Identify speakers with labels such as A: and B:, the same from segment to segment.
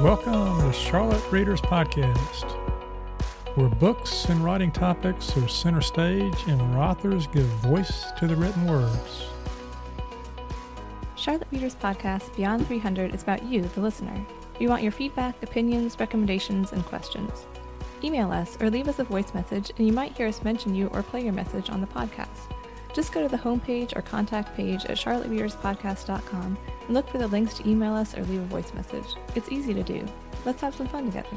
A: Welcome to Charlotte Readers Podcast, where books and writing topics are center stage and where authors give voice to the written words.
B: Charlotte Readers Podcast Beyond 300 is about you, the listener. We want your feedback, opinions, recommendations, and questions. Email us or leave us a voice message, and you might hear us mention you or play your message on the podcast. Just go to the homepage or contact page at charlottereaderspodcast.com and look for the links to email us or leave a voice message. It's easy to do. Let's have some fun together.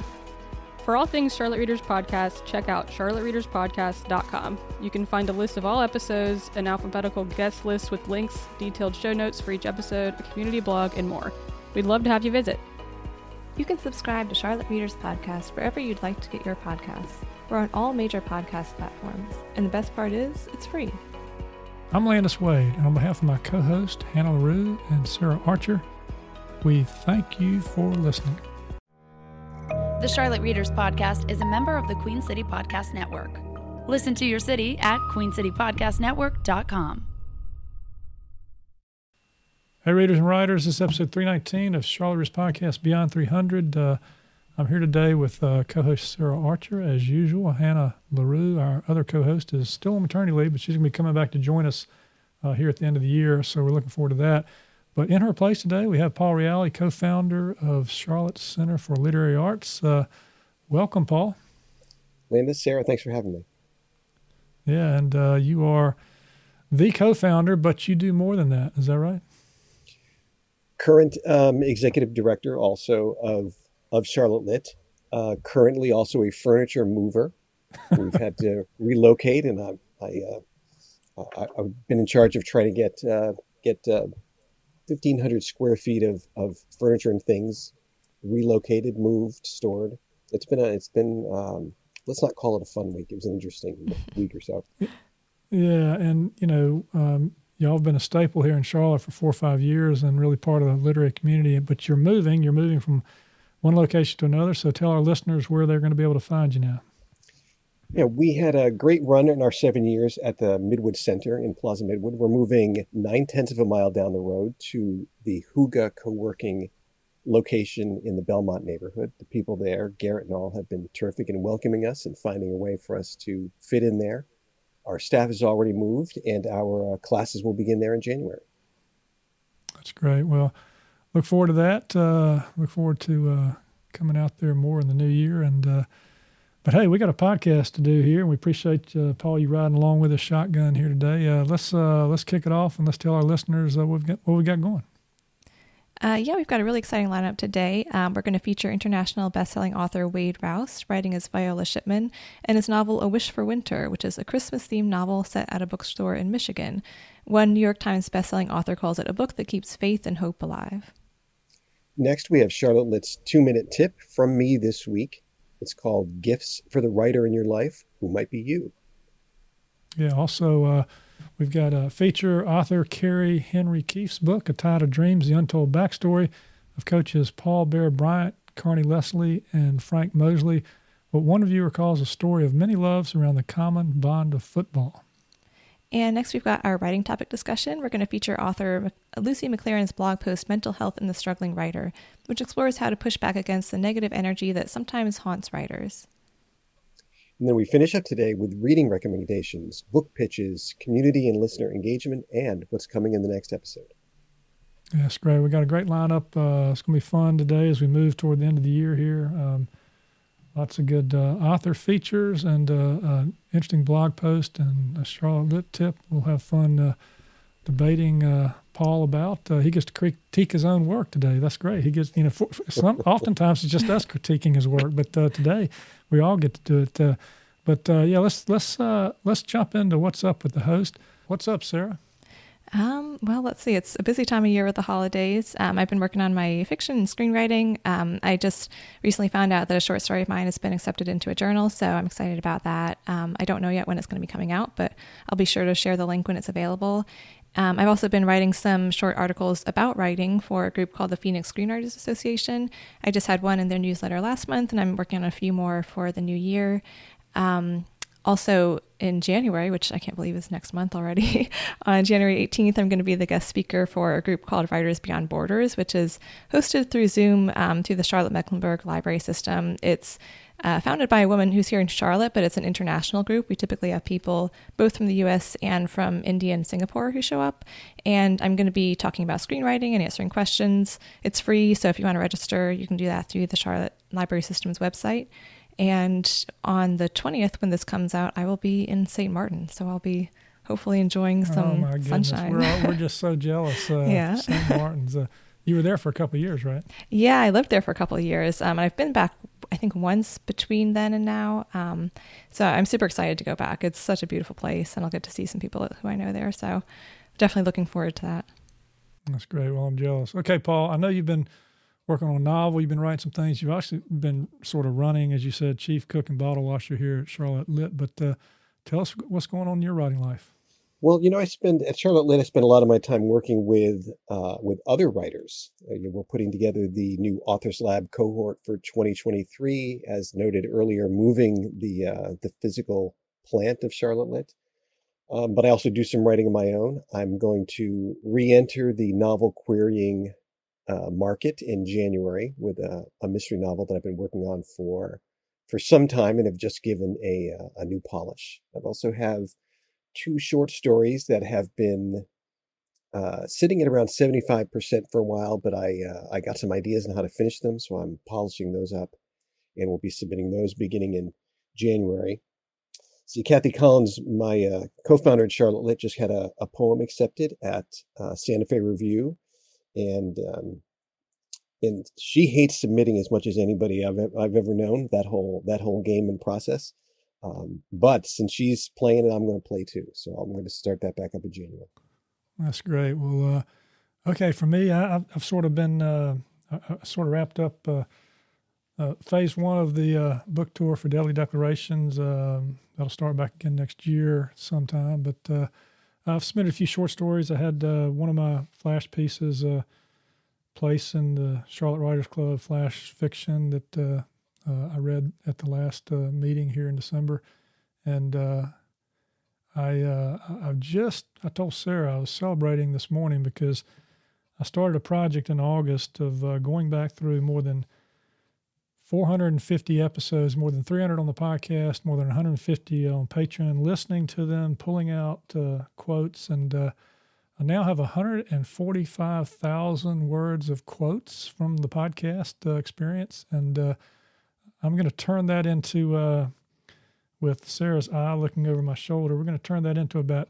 C: For all things Charlotte Readers Podcast, check out charlottereaderspodcast.com. You can find a list of all episodes, an alphabetical guest list with links, detailed show notes for each episode, a community blog, and more. We'd love to have you visit.
B: You can subscribe to Charlotte Readers Podcast wherever you'd like to get your podcasts. We're on all major podcast platforms, and the best part is, it's free.
A: I'm Landis Wade, and on behalf of my co host, Hannah LaRue and Sarah Archer, we thank you for listening.
D: The Charlotte Readers Podcast is a member of the Queen City Podcast Network. Listen to your city at queencitypodcastnetwork.com.
A: Hey, readers and writers, this is episode 319 of Charlotte Readers Podcast Beyond 300. Uh, I'm here today with uh, co host Sarah Archer, as usual. Hannah LaRue, our other co host, is still on maternity leave, but she's going to be coming back to join us uh, here at the end of the year. So we're looking forward to that. But in her place today, we have Paul Reali, co founder of Charlotte Center for Literary Arts. Uh, welcome, Paul.
E: Landis, Sarah, thanks for having me.
A: Yeah, and uh, you are the co founder, but you do more than that. Is that right?
E: Current um, executive director also of of Charlotte Lit. Uh, currently, also a furniture mover. We've had to relocate, and I, I, uh, I, have been in charge of trying to get uh, get uh, fifteen hundred square feet of, of furniture and things relocated, moved, stored. It's been a it's been um, let's not call it a fun week. It was an interesting week or so.
A: Yeah, and you know, um, y'all have been a staple here in Charlotte for four or five years, and really part of the literary community. But you're moving. You're moving from one location to another. So tell our listeners where they're going to be able to find you now.
E: Yeah, we had a great run in our seven years at the Midwood Center in Plaza Midwood. We're moving nine tenths of a mile down the road to the Hygge co-working location in the Belmont neighborhood. The people there, Garrett and all, have been terrific in welcoming us and finding a way for us to fit in there. Our staff has already moved, and our uh, classes will begin there in January.
A: That's great. Well, look forward to that. Uh, look forward to uh, coming out there more in the new year. And uh, but hey, we got a podcast to do here, and we appreciate uh, Paul you riding along with us shotgun here today. Uh, let's uh, let's kick it off and let's tell our listeners what we've got what we got going.
B: Yeah, we've got a really exciting lineup today. Um, we're going to feature international bestselling author Wade Rouse, writing as Viola Shipman, and his novel A Wish for Winter, which is a Christmas themed novel set at a bookstore in Michigan. One New York Times bestselling author calls it a book that keeps faith and hope alive.
E: Next, we have Charlotte Lit's two minute tip from me this week. It's called Gifts for the Writer in Your Life, Who Might Be You.
A: Yeah, also, uh, we've got a feature author Carrie Henry Keefe's book, A Tide of Dreams The Untold Backstory of coaches Paul Bear Bryant, Carney Laslie, and Frank Moseley. What one you recalls a story of many loves around the common bond of football.
B: And next, we've got our writing topic discussion. We're going to feature author Lucy McLaren's blog post, Mental Health in the Struggling Writer, which explores how to push back against the negative energy that sometimes haunts writers.
E: And then we finish up today with reading recommendations, book pitches, community and listener engagement, and what's coming in the next episode.
A: Yes, great. We got a great lineup. Uh, it's going to be fun today as we move toward the end of the year here. Um, lots of good uh, author features and uh, uh, interesting blog post and a Charlotte Lit tip. We'll have fun uh, debating uh, Paul about. Uh, he gets to critique his own work today. That's great. He gets you know. For, some oftentimes it's just us critiquing his work, but today we all get to do it. but yeah, let's let's let's jump into what's up with the host. What's up, Sarah?
B: Um, well, let's see. It's a busy time of year with the holidays. Um, I've been working on my fiction and screenwriting. Um, I just recently found out that a short story of mine has been accepted into a journal, so I'm excited about that. Um, I don't know yet when it's going to be coming out, but I'll be sure to share the link when it's available. Um, I've also been writing some short articles about writing for a group called the Phoenix Screenwriters Association. I just had one in their newsletter last month, and I'm working on a few more for the new year. Um, also in January, which I can't believe is next month already, on January 18th, I'm going to be the guest speaker for a group called Writers Beyond Borders, which is hosted through Zoom um, through the Charlotte Mecklenburg Library System. It's uh, founded by a woman who's here in Charlotte, but it's an international group. We typically have people both from the US and from India and Singapore who show up. And I'm going to be talking about screenwriting and answering questions. It's free, so if you want to register, you can do that through the Charlotte Library System's website. And on the 20th, when this comes out, I will be in St. Martin. So I'll be hopefully enjoying oh, some oh sunshine.
A: We're, all, we're just so jealous. Uh, yeah. St. Martin's. Uh, you were there for a couple of years, right?
B: Yeah, I lived there for a couple of years. Um, I've been back, I think, once between then and now. Um, so I'm super excited to go back. It's such a beautiful place, and I'll get to see some people who I know there. So definitely looking forward to that.
A: That's great. Well, I'm jealous. Okay, Paul, I know you've been working on a novel. You've been writing some things. You've actually been sort of running, as you said, chief cook and bottle washer here at Charlotte Lit. But uh, tell us what's going on in your writing life.
E: Well, you know, I spend at Charlotte Lit. I spend a lot of my time working with uh, with other writers. Uh, we're putting together the new Authors Lab cohort for 2023, as noted earlier, moving the uh, the physical plant of Charlotte Lit. Um, but I also do some writing of my own. I'm going to re-enter the novel querying uh, market in January with a, a, mystery novel that I've been working on for for some time and have just given a uh, a new polish. I also have two short stories that have been uh, sitting at around 75% for a while, but I uh, I got some ideas on how to finish them, so I'm polishing those up, and we'll be submitting those beginning in January. See, Kathie Collins, my uh, co-founder at Charlotte Lit, just had a, a poem accepted at uh, Santa Fe Review, and um, and she hates submitting as much as anybody I've I've ever known. That whole that whole game and process. Um, but since she's playing it, I'm going to play too. So I'm going to start that back up in January.
A: That's great. Well, uh, okay, for me, I, have I've sort of been uh, sort of wrapped up uh, uh phase one of the uh, book tour for Daily Declarations. Um, that'll start back again next year sometime. But uh, I've submitted a few short stories. I had one of my flash pieces place in the Charlotte Writers Club flash fiction that uh, uh, I read at the last uh, meeting here in December, and uh, I uh, I've just I told Sarah I was celebrating this morning because I started a project in August of uh, going back through more than 450 episodes, more than 300 on the podcast, more than 150 on Patreon, listening to them, pulling out quotes and I now have 145,000 words of quotes from the podcast uh, experience, and uh, I'm going to turn that into, uh, with Sarah's eye looking over my shoulder, we're going to turn that into about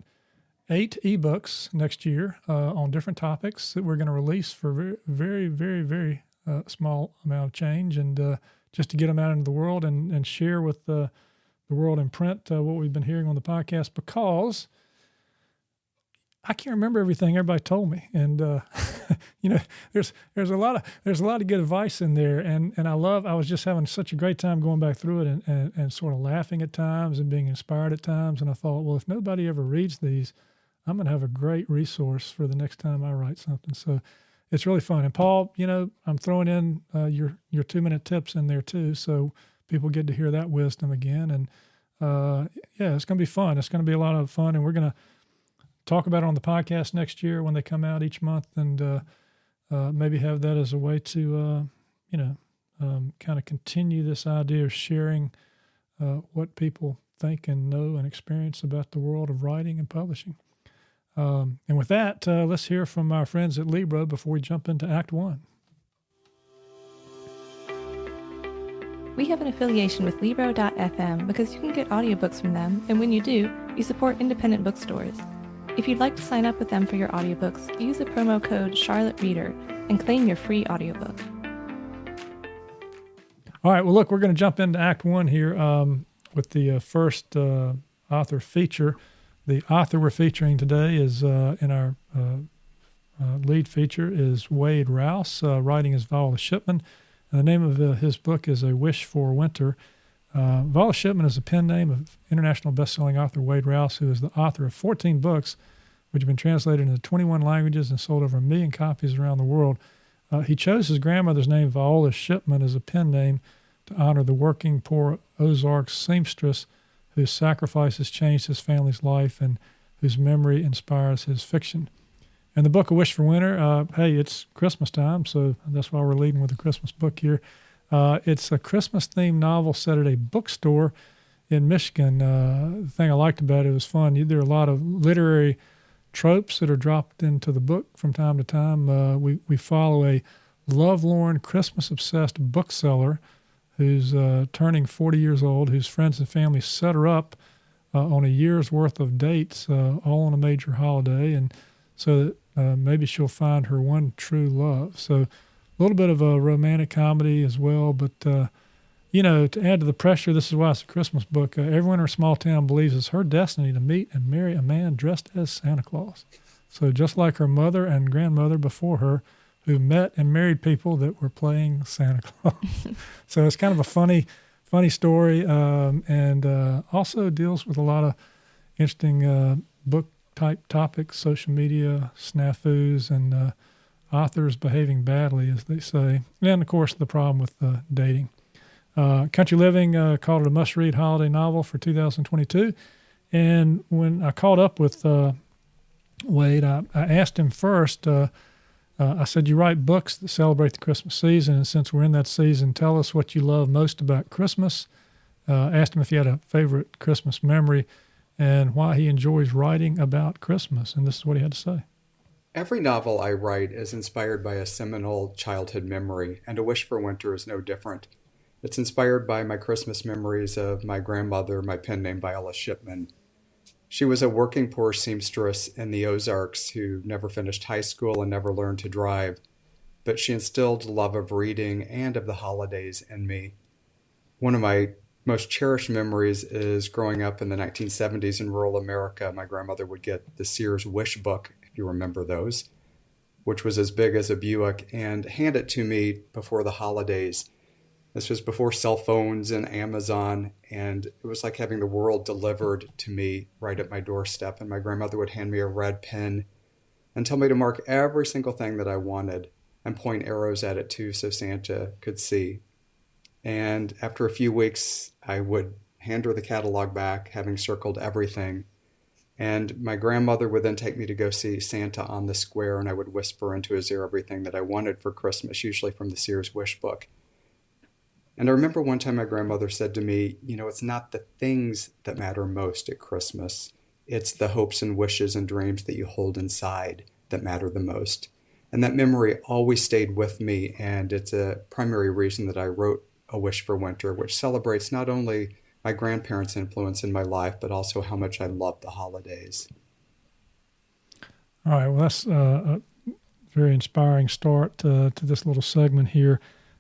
A: eight ebooks next year uh, on different topics that we're going to release for very, very, very, very uh, small amount of change, and uh, just to get them out into the world and, and share with the the world in print what we've been hearing on the podcast because – I can't remember everything everybody told me, and uh, you know, there's there's a lot of there's a lot of good advice in there, and and I love. I was just having such a great time going back through it, and, and, and sort of laughing at times and being inspired at times. And I thought, well, if nobody ever reads these, I'm going to have a great resource for the next time I write something. So it's really fun. And Paul, you know, I'm throwing in uh, your your two minute tips in there too, so people get to hear that wisdom again. And uh, yeah, it's going to be fun. It's going to be a lot of fun, and we're going to talk about it on the podcast next year when they come out each month, and uh, uh, maybe have that as a way to, uh, you know, um, kind of continue this idea of sharing uh, what people think and know and experience about the world of writing and publishing. Um, and with that, uh, let's hear from our friends at Libro before we jump into Act One.
B: We have an affiliation with Libro.fm because you can get audiobooks from them, and when you do, you support independent bookstores. If you'd like to sign up with them for your audiobooks, use the promo code Charlotte Reader and claim your free audiobook.
A: All right. Well, look, we're going to jump into Act One here um, with the uh, first uh, author feature. The author we're featuring today is uh, in our uh, uh, lead feature is Wade Rouse, uh, writing as Viola Shipman. And the name of his book is A Wish for Winter. Uh, Viola Shipman is a pen name of international best-selling author Wade Rouse, who is the author of 14 books, which have been translated into 21 languages and sold over a million copies around the world. Uh, he chose his grandmother's name, Viola Shipman, as a pen name to honor the working poor Ozark seamstress whose sacrifices changed his family's life and whose memory inspires his fiction. And the book, A Wish for Winter, uh, hey, it's Christmas time, so that's why we're leading with a Christmas book here. Uh, it's a Christmas themed novel set at a bookstore in Michigan. Uh, the thing I liked about it was fun. There are a lot of literary tropes that are dropped into the book from time to time. Uh, we, we follow a lovelorn, Christmas obsessed bookseller who's uh, turning 40 years old, whose friends and family set her up uh, on a year's worth of dates, uh, all on a major holiday, and so that uh, maybe she'll find her one true love. So a little bit of a romantic comedy as well, but uh, you know, to add to the pressure, this is why it's a Christmas book. Uh, everyone in her small town believes it's her destiny to meet and marry a man dressed as Santa Claus. So just like her mother and grandmother before her, who met and married people that were playing Santa Claus. so it's kind of a funny, funny story, um, and uh, also deals with a lot of interesting uh, book type topics, social media snafus, and uh, authors behaving badly, as they say, and of course the problem with uh, dating. Uh, Country Living uh, called it a must-read holiday novel for 2022, and when I caught up with Wade, I, I, asked him first uh, I said, You write books that celebrate the Christmas season. And since we're in that season, tell us what you love most about Christmas. Uh, asked him if he had a favorite Christmas memory and why he enjoys writing about Christmas. And this is what he had to say.
F: Every novel I write is inspired by a seminal childhood memory, and A Wish for Winter is no different. It's inspired by my Christmas memories of my grandmother, my pen name Viola Shipman, she was a working poor seamstress in the Ozarks who never finished high school and never learned to drive, but she instilled love of reading and of the holidays in me. One of my most cherished memories is growing up in the 1970s in rural America. My grandmother would get the Sears Wish Book, if you remember those, which was as big as a Buick, and hand it to me before the holidays this was before cell phones and Amazon, and it was like having the world delivered to me right at my doorstep. And my grandmother would hand me a red pen and tell me to mark every single thing that I wanted and point arrows at it too so Santa could see. And after a few weeks, I would hand her the catalog back, having circled everything. And my grandmother would then take me to go see Santa on the square, and I would whisper into his ear everything that I wanted for Christmas, usually from the Sears Wish book. And I remember one time my grandmother said to me, You know, it's not the things that matter most at Christmas, it's the hopes and wishes and dreams that you hold inside that matter the most. And that memory always stayed with me, and it's a primary reason that I wrote A Wish for Winter, which celebrates not only my grandparents' influence in my life, but also how much I love the holidays.
A: All right, well, that's uh, a very inspiring start to, to this little segment here.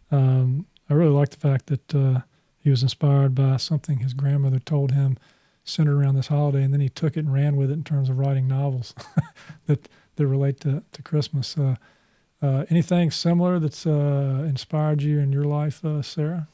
A: Um, I really like the fact that uh, he was inspired by something his grandmother told him centered around this holiday, and then he took it and ran with it in terms of writing novels that that relate to to Christmas. Uh, uh, anything similar that's uh, inspired you in your life, uh, Sarah?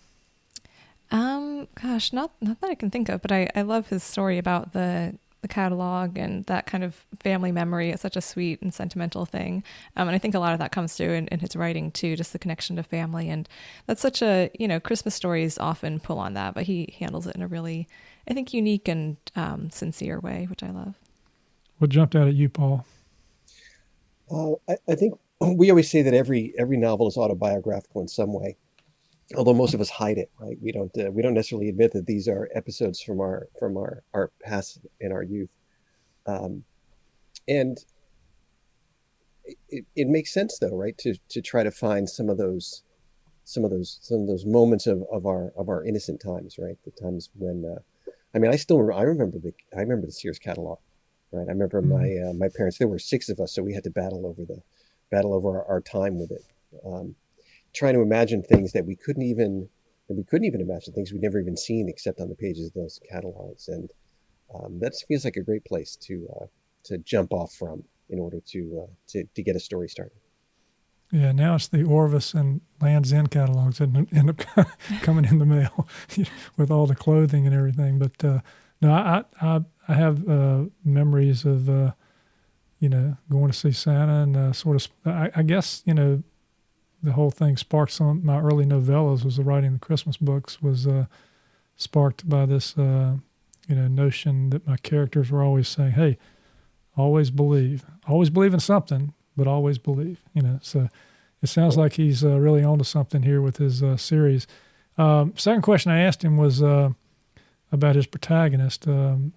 B: Um, gosh, not not that I can think of, but I, I love his story about the the catalog and that kind of family memory is such a sweet and sentimental thing. Um, and I think a lot of that comes through in, in, his writing too, just the connection to family. And that's such a, you know, Christmas stories often pull on that, but he handles it in a really, I think, unique and um, sincere way, which I love.
A: What jumped out at you, Paul?
E: Uh, I, I think we always say that every every novel is autobiographical in some way although most of us hide it right? We don't uh, we don't necessarily admit that these are episodes from our from our our past and our youth. Um, and it, it makes sense though right? To to try to find some of those some of those some of those moments of, of our of our innocent times right? The times when uh, i mean i still remember, i remember the i remember the sears catalog right? I remember mm-hmm. my uh, my parents there were six of us so we had to battle over the battle over our, our time with it. Um, trying to imagine things that we couldn't even we couldn't even imagine things we'd never even seen except on the pages of those catalogs and um, that feels like a great place to uh, to jump off from in order to uh, to to get a story started.
A: Yeah, now it's the Orvis and Lands End catalogs that end up coming in the mail with all the clothing and everything. But uh, no, I I I have uh, memories of uh, you know going to see Santa and uh, sort of I, I guess you know the whole thing sparked some my early novellas was the writing the Christmas books was uh, sparked by this uh, you know notion that my characters were always saying, "Hey, always believe, always believe in something, but always believe." You know, so it sounds like he's uh, really onto something here with his uh, series. Um, second question I asked him was uh, about his protagonist. Um,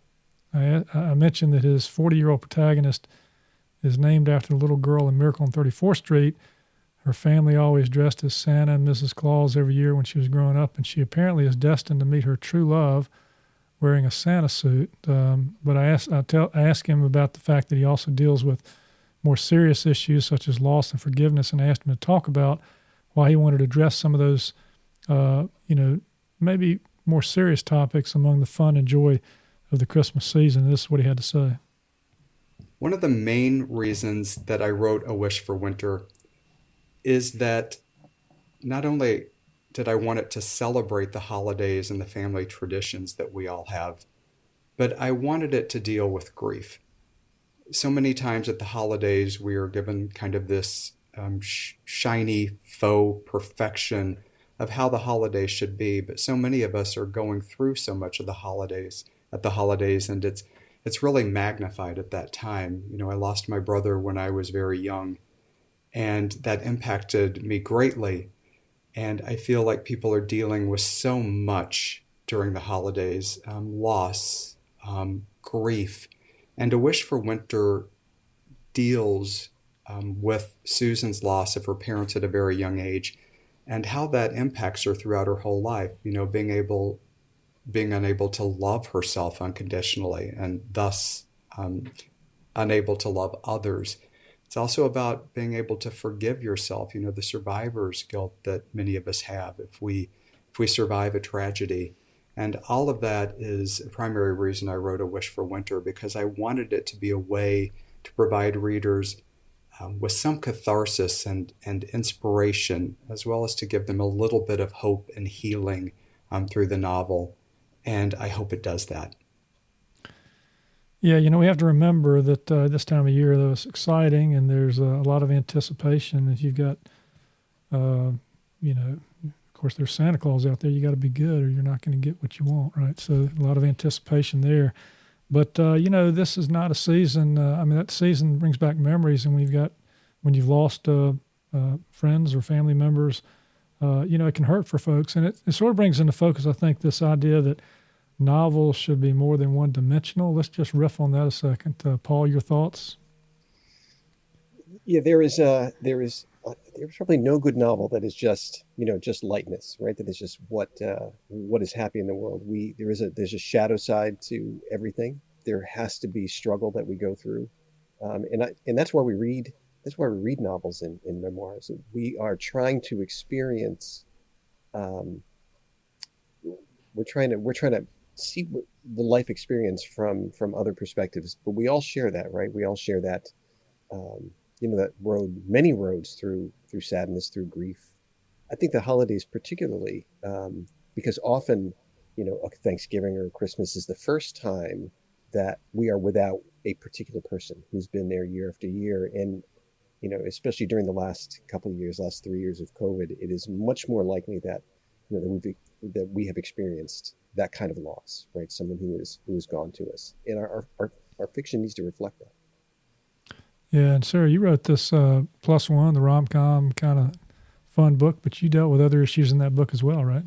A: I, I, mentioned that his 40 year old protagonist is named after the little girl in Miracle on 34th Street. Her family always dressed as Santa and Mrs. Claus every year when she was growing up, and she apparently is destined to meet her true love wearing a Santa suit. Um, but I asked, I, tell, I him about the fact that he also deals with more serious issues such as loss and forgiveness, and I asked him to talk about why he wanted to address some of those, uh, you know, maybe more serious topics among the fun and joy of the Christmas season. This is what he had to say.
F: One of the main reasons that I wrote A Wish for Winter is that not only did I want it to celebrate the holidays and the family traditions that we all have, but I wanted it to deal with grief. So many times at the holidays, we are given kind of this um, sh- shiny faux perfection of how the holidays should be, but so many of us are going through so much of the holidays at the holidays, and it's it's really magnified at that time. You know, I lost my brother when I was very young, and that impacted me greatly. And I feel like people are dealing with so much during the holidays um, loss, um, grief, and A Wish for Winter deals um, with Susan's loss of her parents at a very young age and how that impacts her throughout her whole life. You know, being able being unable to love herself unconditionally and thus um, unable to love others. It's also about being able to forgive yourself, you know, the survivor's guilt that many of us have if we if we survive a tragedy. And all of that is a primary reason I wrote A Wish for Winter because I wanted it to be a way to provide readers um, with some catharsis and, and inspiration, as well as to give them a little bit of hope and healing um, through the novel and I hope it does that.
A: Yeah, you know, we have to remember that uh, this time of year, though, it's exciting and there's a, lot of anticipation. If you've got, uh, you know, of course, there's Santa Claus out there. You got to be good, or you're not going to get what you want, right? So a lot of anticipation there. But uh, you know, this is not a season. Uh, I mean, that season brings back memories, and we've got when you've lost uh, uh, friends or family members. you know, it can hurt for folks, and it, it sort of brings into focus, I think, this idea that novels should be more than one dimensional. Let's just riff on that a second. Uh, Paul, your thoughts?
E: Yeah, there is uh, there is uh, there's probably no good novel that is just you know just lightness, right? That is just what uh, what is happy in the world. We there is a there's a shadow side to everything. There has to be struggle that we go through, um, and I, and that's why we read. That's why we read novels in, in memoirs. We are trying to experience. Um, we're trying to we're trying to see the life experience from from other perspectives but we all share that right? We all share that um, you know that road many roads through through sadness through grief. I think the holidays particularly um, because often you know thanksgiving or christmas is the first time that we are without a particular person who's been there year after year. And you know especially during the last couple of years last three years of covid it is much more likely that you know that we've that we have experienced that kind of loss, right? Someone who is who is gone to us, and our our, our fiction needs to reflect that.
A: Yeah, and Sarah, you wrote this uh, plus one, the rom com kind of fun book, but you dealt with other issues in that book as well, right?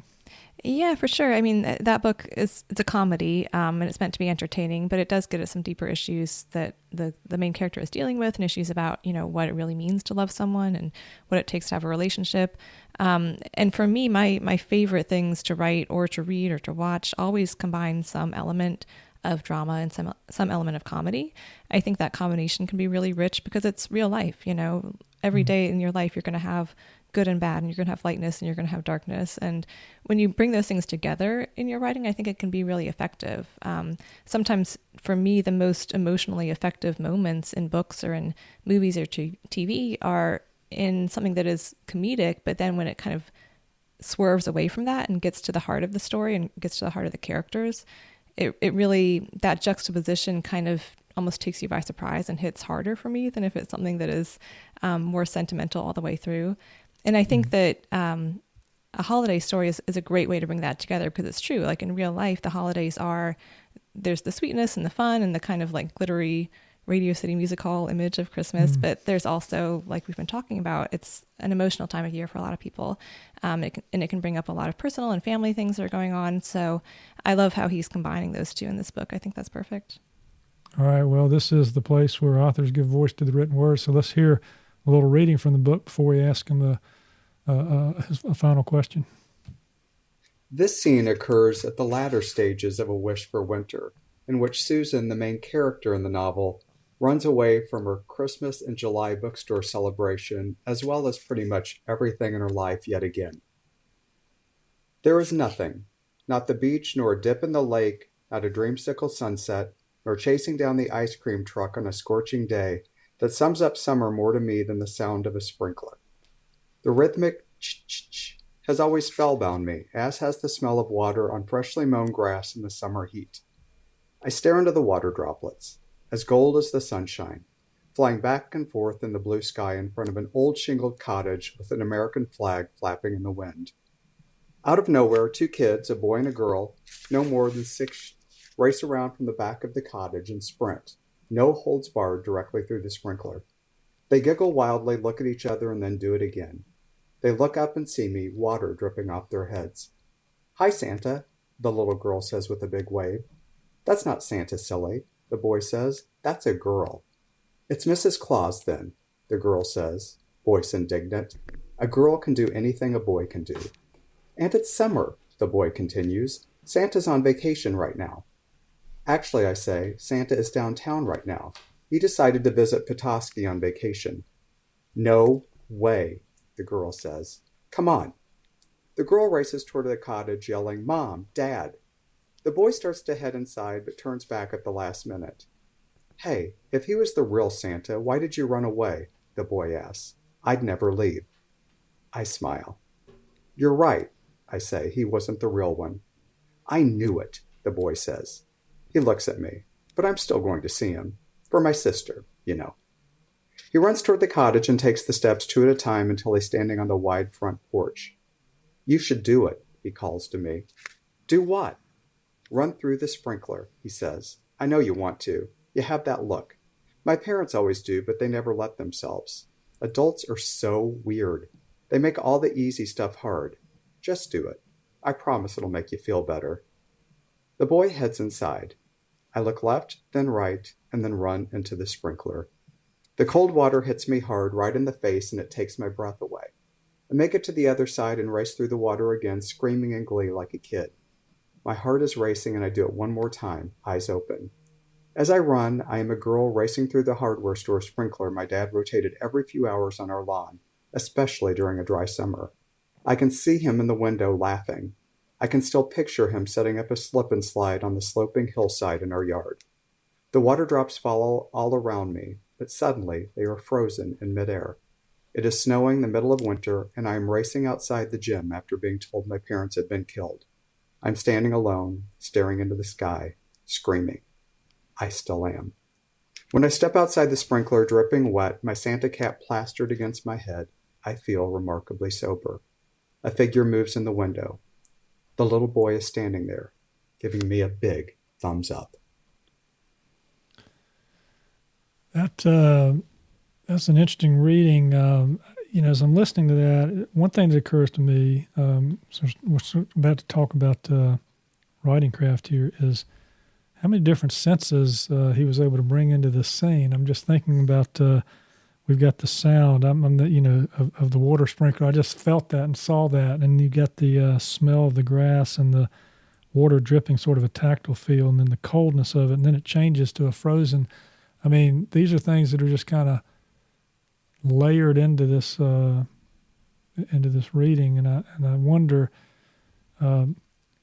B: Yeah, for sure. I mean, that book is it's a comedy, um, and it's meant to be entertaining, but it does get at some deeper issues that the the main character is dealing with, and issues about you know what it really means to love someone and what it takes to have a relationship. Um, and for me, my my favorite things to write or to read or to watch always combine some element of drama and some some element of comedy. I think that combination can be really rich because it's real life. You know, every mm-hmm. in your life you're going to have good and bad, and you're going to have lightness and you're going to have darkness. And when you bring those things together in your writing, I think it can be really effective. Um, sometimes, for me, the most emotionally effective moments in books or in movies or t- TV are in something that is comedic, but then when it kind of swerves away from that and gets to the heart of the story and gets to the heart of the characters, it, it really, that juxtaposition kind of almost takes you by surprise and hits harder for me than if it's something that is um, more sentimental all the way through. And I think mm-hmm. that um, a holiday story is, is a great way to bring that together because it's true. Like in real life, the holidays are there's the sweetness and the fun and the kind of like glittery Radio City Music Hall image of Christmas, mm. but there's also, like we've been talking about, it's an emotional time of year for a lot of people. Um, it can, and it can bring up a lot of personal and family things that are going on. So I love how he's combining those two in this book. I think that's perfect.
A: All right. Well, this is the place where authors give voice to the written word. So let's hear a little reading from the book before we ask him the a, a final question.
F: This scene occurs at the latter stages of A Wish for Winter, in which Susan, the main character in the novel, runs away from her Christmas and July bookstore celebration, as well as pretty much everything in her life yet again. There is nothing, not the beach, nor a dip in the lake, not a dreamsicle sunset, nor chasing down the ice cream truck on a scorching day, that sums up summer more to me than the sound of a sprinkler. The rhythmic ch-ch-ch has always spellbound me, as has the smell of water on freshly mown grass in the summer heat. I stare into the water droplets as gold as the sunshine, flying back and forth in the blue sky in front of an old shingled cottage with an American flag flapping in the wind. Out of nowhere, two kids, a boy and a girl, no more than six, race around from the back of the cottage and sprint, no holds barred, directly through the sprinkler. They giggle wildly, look at each other, and then do it again. They look up and see me, water dripping off their heads. Hi, Santa, the little girl says with a big wave. That's not Santa, silly the boy says. That's a girl. It's Mrs. Claus, then, the girl says, voice indignant. A girl can do anything a boy can do. And it's summer, the boy continues. Santa's on vacation right now. Actually, I say, Santa is downtown right now. He decided to visit Petoskey on vacation. No way, the girl says. Come on. The girl races toward the cottage, yelling, Mom, Dad, the boy starts to head inside, but turns back at the last minute. Hey, if he was the real Santa, why did you run away? The boy asks. I'd never leave. I smile. You're right, I say. He wasn't the real one. I knew it, the boy says. He looks at me, but I'm still going to see him. For my sister, you know. He runs toward the cottage and takes the steps two at a time until he's standing on the wide front porch. You should do it, he calls to me. Do what? Run through the sprinkler, he says. I know you want to. You have that look. My parents always do, but they never let themselves. Adults are so weird. They make all the easy stuff hard. Just do it. I promise it'll make you feel better. The boy heads inside. I look left, then right, and then run into the sprinkler. The cold water hits me hard right in the face and it takes my breath away. I make it to the other side and race through the water again, screaming in glee like a kid. My heart is racing, and I do it one more time, eyes open. As I run, I am a girl racing through the hardware store sprinkler my dad rotated every few hours on our lawn, especially during a dry summer. I can see him in the window laughing. I can still picture him setting up a slip and slide on the sloping hillside in our yard. The water drops fall all around me, but suddenly they are frozen in midair. It is snowing the middle of winter, and I am racing outside the gym after being told my parents had been killed. I'm standing alone, staring into the sky, screaming. I still am. When I step outside the sprinkler, dripping wet, my Santa cap plastered against my head, I feel remarkably sober. A figure moves in the window. The little boy is standing there, giving me a big thumbs up.
A: That uh, that's an interesting reading. Um, you know, as I'm listening to that, one thing that occurs to me, um, we're about to talk about uh, writing craft here, is how many different senses uh, he was able to bring into this scene. I'm just thinking about uh, we've got the sound, I'm, I'm the, you know, of, of, the water sprinkler. I just felt that and saw that, and you got the uh, smell of the grass and the water dripping, sort of a tactile feel, and then the coldness of it, and then it changes to a frozen. I mean, these are things that are just kind of layered into this uh, into this reading, and I and I wonder um,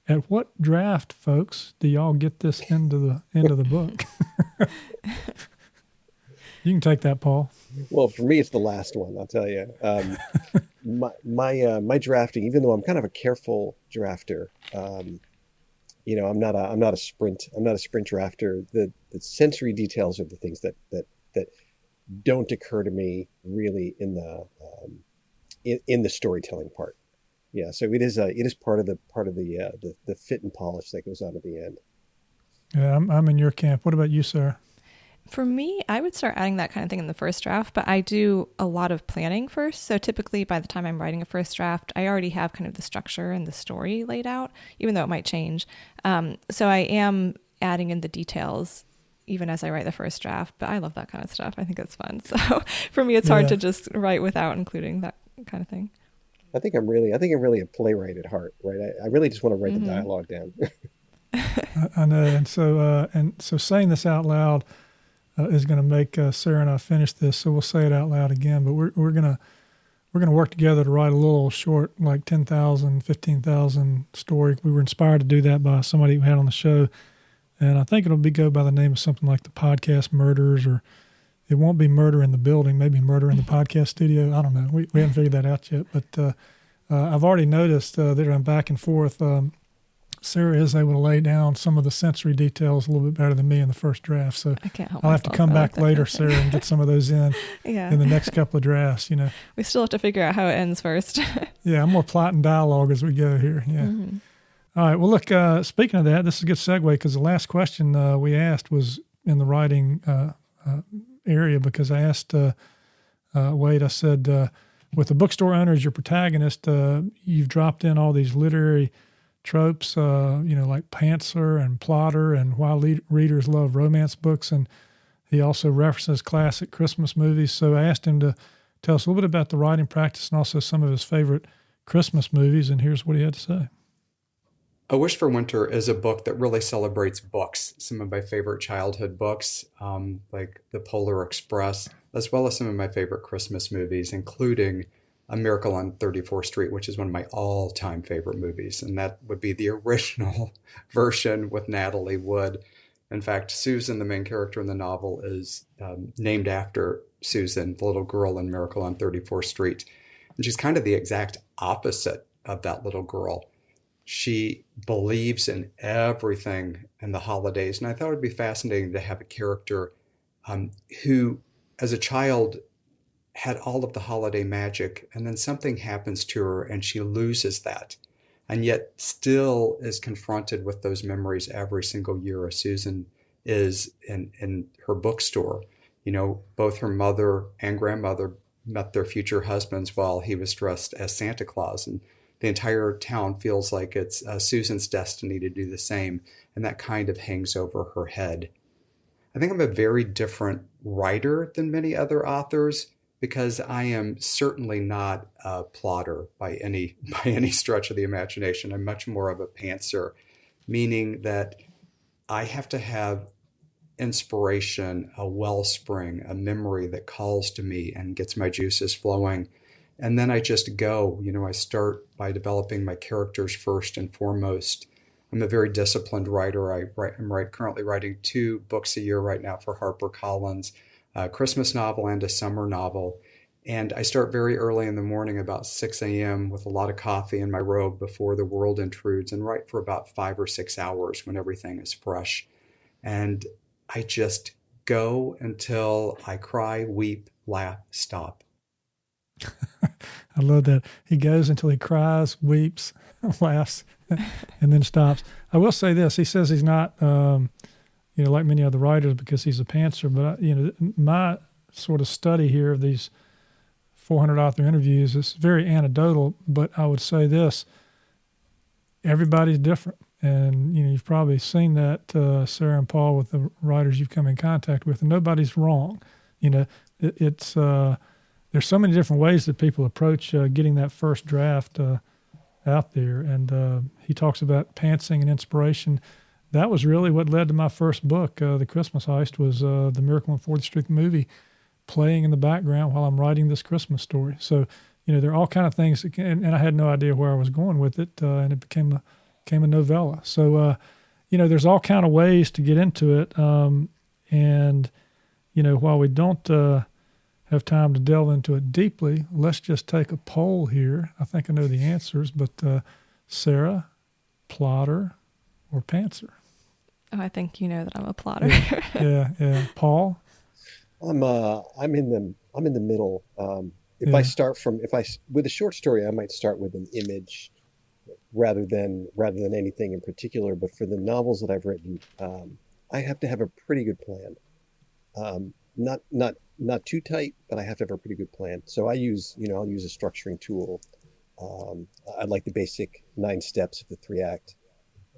A: at what draft, folks, do y'all get this into the into the book? you can take that, Paul.
E: Well, for me, it's the last one. I'll tell you. Um, my my uh, my drafting, even though I'm kind of a careful drafter, um, you know, I'm not a I'm not a sprint I'm not a sprint drafter. The the sensory details are the things that that that don't occur to me really in the um, in, in, the storytelling part. Yeah, so it is a it is part of the part of the uh, the, the fit and polish that goes on at the end.
A: Yeah, I'm, I'm in your camp. What about you, Sarah?
B: For me, I would start adding that kind of thing in the first draft, but I do a lot of planning first. So typically, by the time I'm writing a first draft, I already have kind of the structure and the story laid out, even though it might change. Um, so I am adding in the details even as I write the first draft, but I love that kind of stuff. I think it's fun. So for me, it's hard
A: Yeah.
B: to just write without including that kind of thing.
E: I think I'm really, I think I'm really a playwright at heart, right? I, I really just want to write
B: Mhm.
E: the dialogue down.
A: I, I know, and so uh, and so saying this out loud uh, is going to make uh, Sarah and I finish this. So we'll say it out loud again. But we're we're gonna we're gonna work together to write a little short, like 10,000, 15,000 story. We were inspired to do that by somebody we had on the show, and I think it'll be go by the name of something like the podcast Murders, or it won't be Murder in the Building, maybe Murder in the Podcast Studio. I don't know. We we haven't figured that out yet, but. Uh, uh, I've already noticed uh, that I'm back and forth. Um, Sarah is able to lay down some of the sensory details a little bit better than me in the first draft. So
B: I can't help
A: I'll have to come
B: like
A: back later. Sarah, and get some of those in
B: yeah.
A: in the next couple of drafts. You know,
B: we still have to figure out how it ends first.
A: yeah, I'm more plot and dialogue as we go here. Yeah.
B: Mhm.
A: All right. Well, look. Uh, speaking of that, this is a good segue because the last question uh, we asked was in the writing uh, uh, area because I asked uh, uh, Wade. I said, uh, with the bookstore owner as your protagonist, uh, you've dropped in all these literary tropes, uh, you know, like pantser and plotter, and why le- readers love romance books, and he also references classic Christmas movies. So I asked him to tell us a little bit about the writing practice and also some of his favorite Christmas movies, and here's what he had to say.
F: A Wish for Winter is a book that really celebrates books. Some of my favorite childhood books, um, like The Polar Express, as well as some of my favorite Christmas movies, including A Miracle on 34th Street, which is one of my all time favorite movies. And that would be the original version with Natalie Wood. In fact, Susan, the main character in the novel, is um, named after Susan, the little girl in Miracle on 34th Street. And she's kind of the exact opposite of that little girl she believes in everything in the holidays. And I thought it would be fascinating to have a character um, who, as a child, had all of the holiday magic, and then something happens to her and she loses that, and yet still is confronted with those memories every single year, as Susan is in, in her bookstore. You know, both her mother and grandmother met their future husbands while he was dressed as Santa Claus. And the entire town feels like it's uh, Susan's destiny to do the same, and that kind of hangs over her head. I think I'm a very different writer than many other authors because I am certainly not a plotter by any by any stretch of the imagination. I'm much more of a pantser, meaning that I have to have inspiration, a wellspring, a memory that calls to me and gets my juices flowing and then I just go. You know, I start by developing my characters first and foremost. I'm a very disciplined writer. I write, I'm right, currently writing two books a year right now for HarperCollins, a Christmas novel and a summer novel. And I start very early in the morning, about 6 a.m., with a lot of coffee in my robe before the world intrudes, and write for about five or six hours when everything is fresh. And I just go until I cry, weep, laugh, stop.
A: I love that. He goes until he cries, weeps, laughs, and then stops. I will say this: he says he's not, um, you know, like many other writers because he's a pantser. But I, you know, my sort of study here of these 400 author interviews is very anecdotal. But I would say this: everybody's different, and you know, you've probably seen that, uh, Sarah and Paul, with the writers you've come in contact with, and nobody's wrong. You know, it, it's. Uh, there's so many different ways that people approach uh, getting that first draft uh, out there. And uh, he talks about pantsing and inspiration. That was really what led to my first book, uh, The Christmas Heist, was uh, the Miracle on 40th Street movie playing in the background while I'm writing this Christmas story. So, you know, there are all kind of things, can, and, and I had no idea where I was going with it, uh, and it became a, became a novella. So, you know, there's all kind of ways to get into it. Um, and, you know, while we don't have time to delve into it deeply, let's just take a poll here. I think I know the answers, but uh, Sarah, plotter, or pantser?
B: Oh, I think you know that I'm a plotter.
A: Yeah, yeah. yeah. Paul,
E: I'm uh I'm in the I'm in the middle. Um, if
A: Yeah.
E: I start from if I with a short story, I might start with an image,
G: rather than rather than anything in particular. But for the novels that I've written, um, I have to have a pretty good plan. Um, not not not too tight, but I have to have a pretty good plan. So I use you know I'll use a structuring tool. Um, I like the basic nine steps of the three act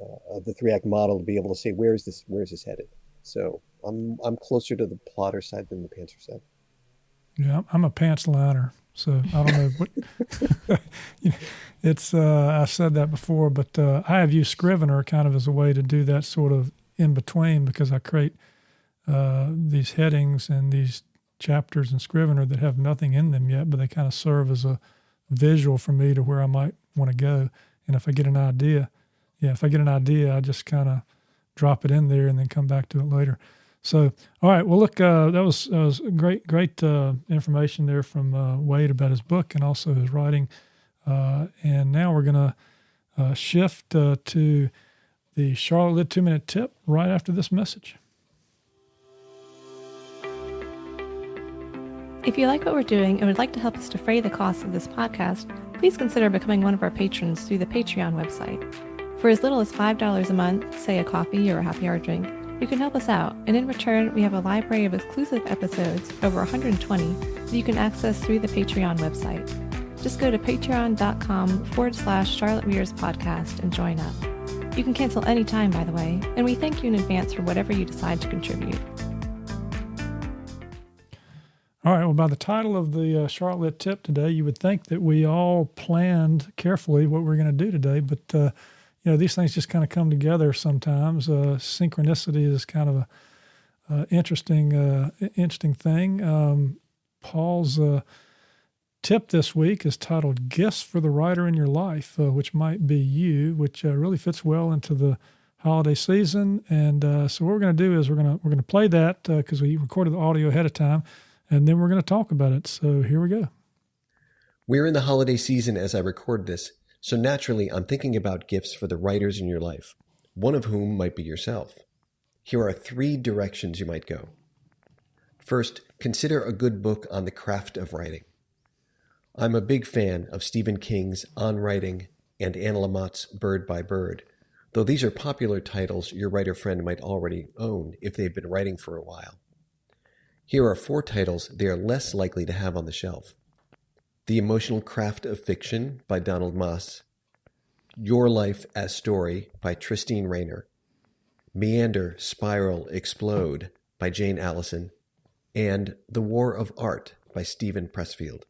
G: uh, of the three act model to be able to say where is this where is this headed. So I'm I'm closer to the plotter side than the pantser side.
A: Yeah, I'm a pants liner, so I don't know what. you know, it's uh, I said that before, but uh, I have used Scrivener kind of as a way to do that sort of in between because I create uh, these headings and these chapters in Scrivener that have nothing in them yet, but they kind of serve as a visual for me to where I might want to go. And if I get an idea, yeah, if I get an idea, I just kind of drop it in there and then come back to it later. So, all right. Well, look, uh, that was that was great, great uh, information there from uh, Wade about his book and also his writing. Uh, and now we're gonna uh, shift uh, to the Charlotte two minute tip right after this message.
B: If you like what we're doing and would like to help us defray the costs of this podcast, please consider becoming one of our patrons through the Patreon website. For as little as $5 a month, say a coffee or a happy hour drink, you can help us out, and in return, we have a library of exclusive episodes, over 120, that you can access through the Patreon website. Just go to patreon.com forward slash Charlotte Readers Podcast and join up. You can cancel anytime, by the way, and we thank you in advance for whatever you decide to contribute.
A: All right. Well, by the title of the uh, Charlotte tip today, you would think that we all planned carefully what we're going to do today, but uh, you know these things just kind of come together sometimes. Uh, synchronicity is kind of a uh, interesting, uh, interesting thing. Um, Paul's uh, tip this week is titled "Gifts for the Writer in Your Life," which might be you, which really fits well into the holiday season. And so what we're going to do is we're going to we're going to play that because we recorded the audio ahead of time and then we're going to talk about it. So here we go.
E: We're in the holiday season as I record this, so naturally I'm thinking about gifts for the writers in your life, one of whom might be yourself. Here are three directions you might go. First, consider a good book on the craft of writing. I'm a big fan of Stephen King's On Writing and Anne Lamott's Bird by Bird, though these are popular titles your writer friend might already own if they've been writing for a while. Here are four titles they are less likely to have on the shelf The Emotional Craft of Fiction by Donald Maass, Your Life as Story by Tristine Rainer, Meander, Spiral, Explode by Jane Alison, and The War of Art by Steven Pressfield.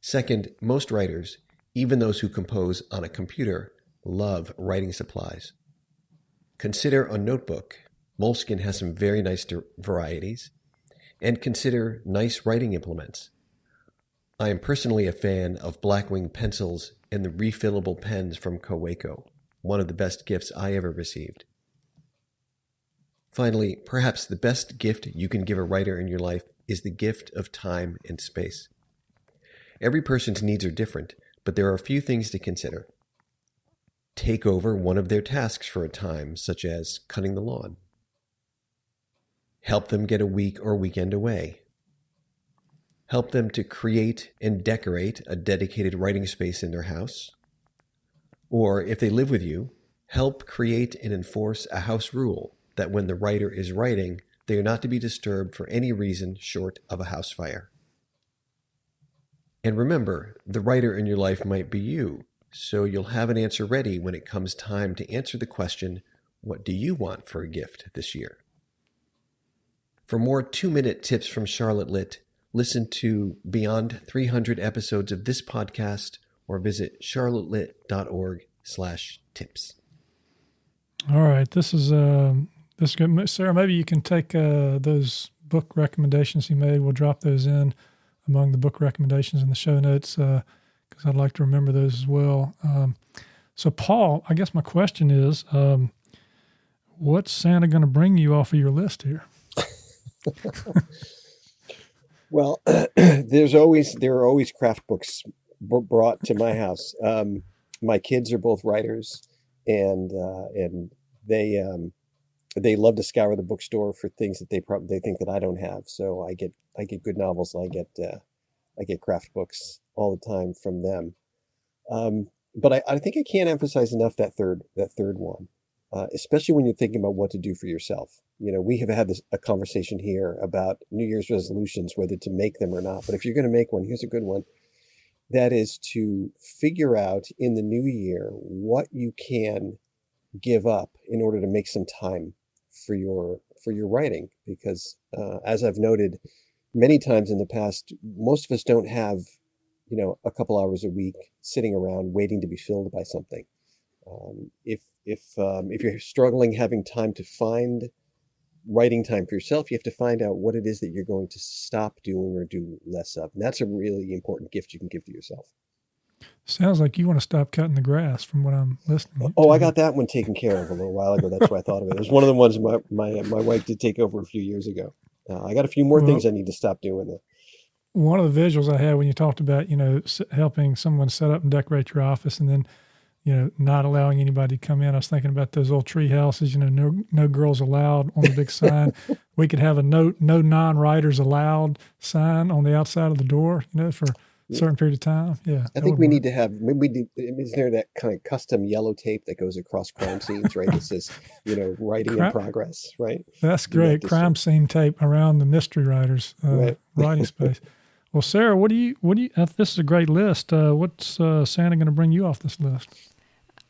E: Second, most writers, even those who compose on a computer, love writing supplies. Consider a notebook Moleskine has some very nice varieties. And consider nice writing implements. I am personally a fan of Blackwing pencils and the refillable pens from Kaweco, one of the best gifts I ever received. Finally, perhaps the best gift you can give a writer in your life is the gift of time and space. Every person's needs are different, but there are a few things to consider. Take over one of their tasks for a time, such as cutting the lawn help them get a week or weekend away. Help them to create and decorate a dedicated writing space in their house. Or if they live with you, help create and enforce a house rule that when the writer is writing, they are not to be disturbed for any reason short of a house fire. And remember, the writer in your life might be you, so you'll have an answer ready when it comes time to answer the question, What do you want for a gift this year? For more two minute tips from Charlotte Lit, listen to beyond 300 episodes of this podcast or visit charlottelit.org slash tips.
A: All right. This is, uh, this is good. Sarah, maybe you can take uh, those book recommendations you made. We'll drop those in among the book recommendations in the show notes because uh, I'd like to remember those as well. Um, so, Paul, I guess my question is um, what's Santa going to bring you off of your list here?
G: well, there's always there are always craft books b- brought to my house. Um, my kids are both writers, and uh, and they um, they love to scour the bookstore for things that they probably they think that I don't have. So I get I get good novels. I get uh, I get craft books all the time from them. Um,
E: but I, I think I can't emphasize enough that third that third one, uh, especially when you're thinking about what to do for yourself. You know, we have had this a conversation here about New Year's resolutions, whether to make them or not. But if you're going to make one, here's a good one. That is to figure out in the new year what you can give up in order to make some time for your for your writing because uh, as i've noted many times in the past most of us don't have you know a couple hours a week sitting around waiting to be filled by something um, if if um, if you're struggling having time to find writing time for yourself you have to find out what it is that you're going to stop doing or do less of and that's a really important gift you can give to yourself
A: Sounds like you want to stop cutting the grass from what I'm listening.
E: Oh,
A: to.
E: I got that one taken care of a little while ago. That's why I thought of it. It was one of the ones my my my wife did take over a few years ago. Uh, I got a few more
A: Well-
E: things I need to stop doing. Though.
A: One of the visuals I had when you talked about, you know, helping someone set up and decorate your office and then, you know, not allowing anybody to come in. I was thinking about those old tree houses, you know, no, no girls allowed on the big sign. We could have a no, no non-writers allowed sign on the outside of the door, you know, for a certain period of time. Yeah.
E: I think we need to have maybe we need, is there that kind of custom yellow tape that goes across crime scenes, right? That says you know writing in progress, right?
A: That's
E: Do that
A: great.
E: this
A: Crime scene tape around the mystery writers uh,
E: Right.
A: writing space. Well, Sarah, what do you what do you? Uh, this is a great list. Uh, what's uh, Santa going to bring you off this list?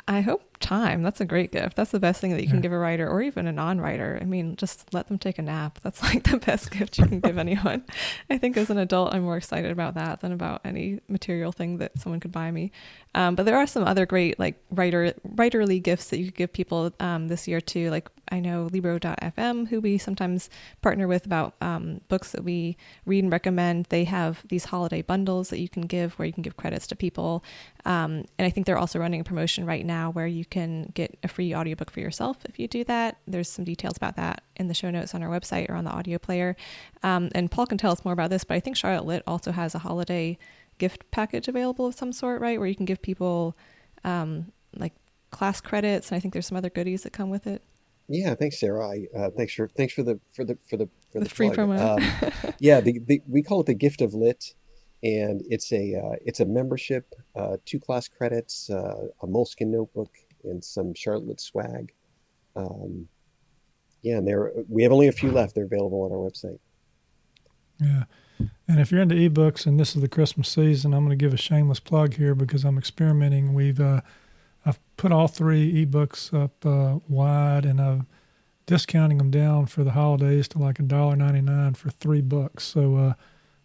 B: I hope time. That's a great gift. That's the best thing that you
A: Yeah.
B: can give a writer or even a non-writer. I mean, just let them take a nap. That's like the best gift you can give anyone. I think as an adult, I'm more excited about that than about any material thing that someone could buy me. Um, but there are some other great like writer writerly gifts that you could give people um, this year too. Like I know Libro.fm, who we sometimes partner with about um, books that we read and recommend. They have these holiday bundles that you can give where you can give credits to people. Um, and I think they're also running a promotion right now where you can get a free audiobook for yourself if you do that. There's some details about that in the show notes on our website or on the audio player. Um, and Paul can tell us more about this, but I think Charlotte Lit also has a holiday gift package available of some sort, right? Where you can give people um, like class credits. And I think there's some other goodies that come with it.
E: Yeah, thanks, Sarah. I, uh, thanks for thanks for the for the for the for
B: The
E: the,
B: free
E: plug.
B: promo.
E: Um, yeah, the, the, we call it the gift of lit, and it's a uh, it's a membership, uh, two class credits, uh, a Moleskine notebook, and some Charlotte swag. Um, yeah, and there we have only a few left. They're available on our website.
A: Yeah. And if you're into ebooks and this is the Christmas season, I'm going to give a shameless plug here because I'm experimenting. We've uh, I've put all three ebooks up uh, wide and I'm discounting them down for the holidays to like a dollar ninety nine for three books. So uh,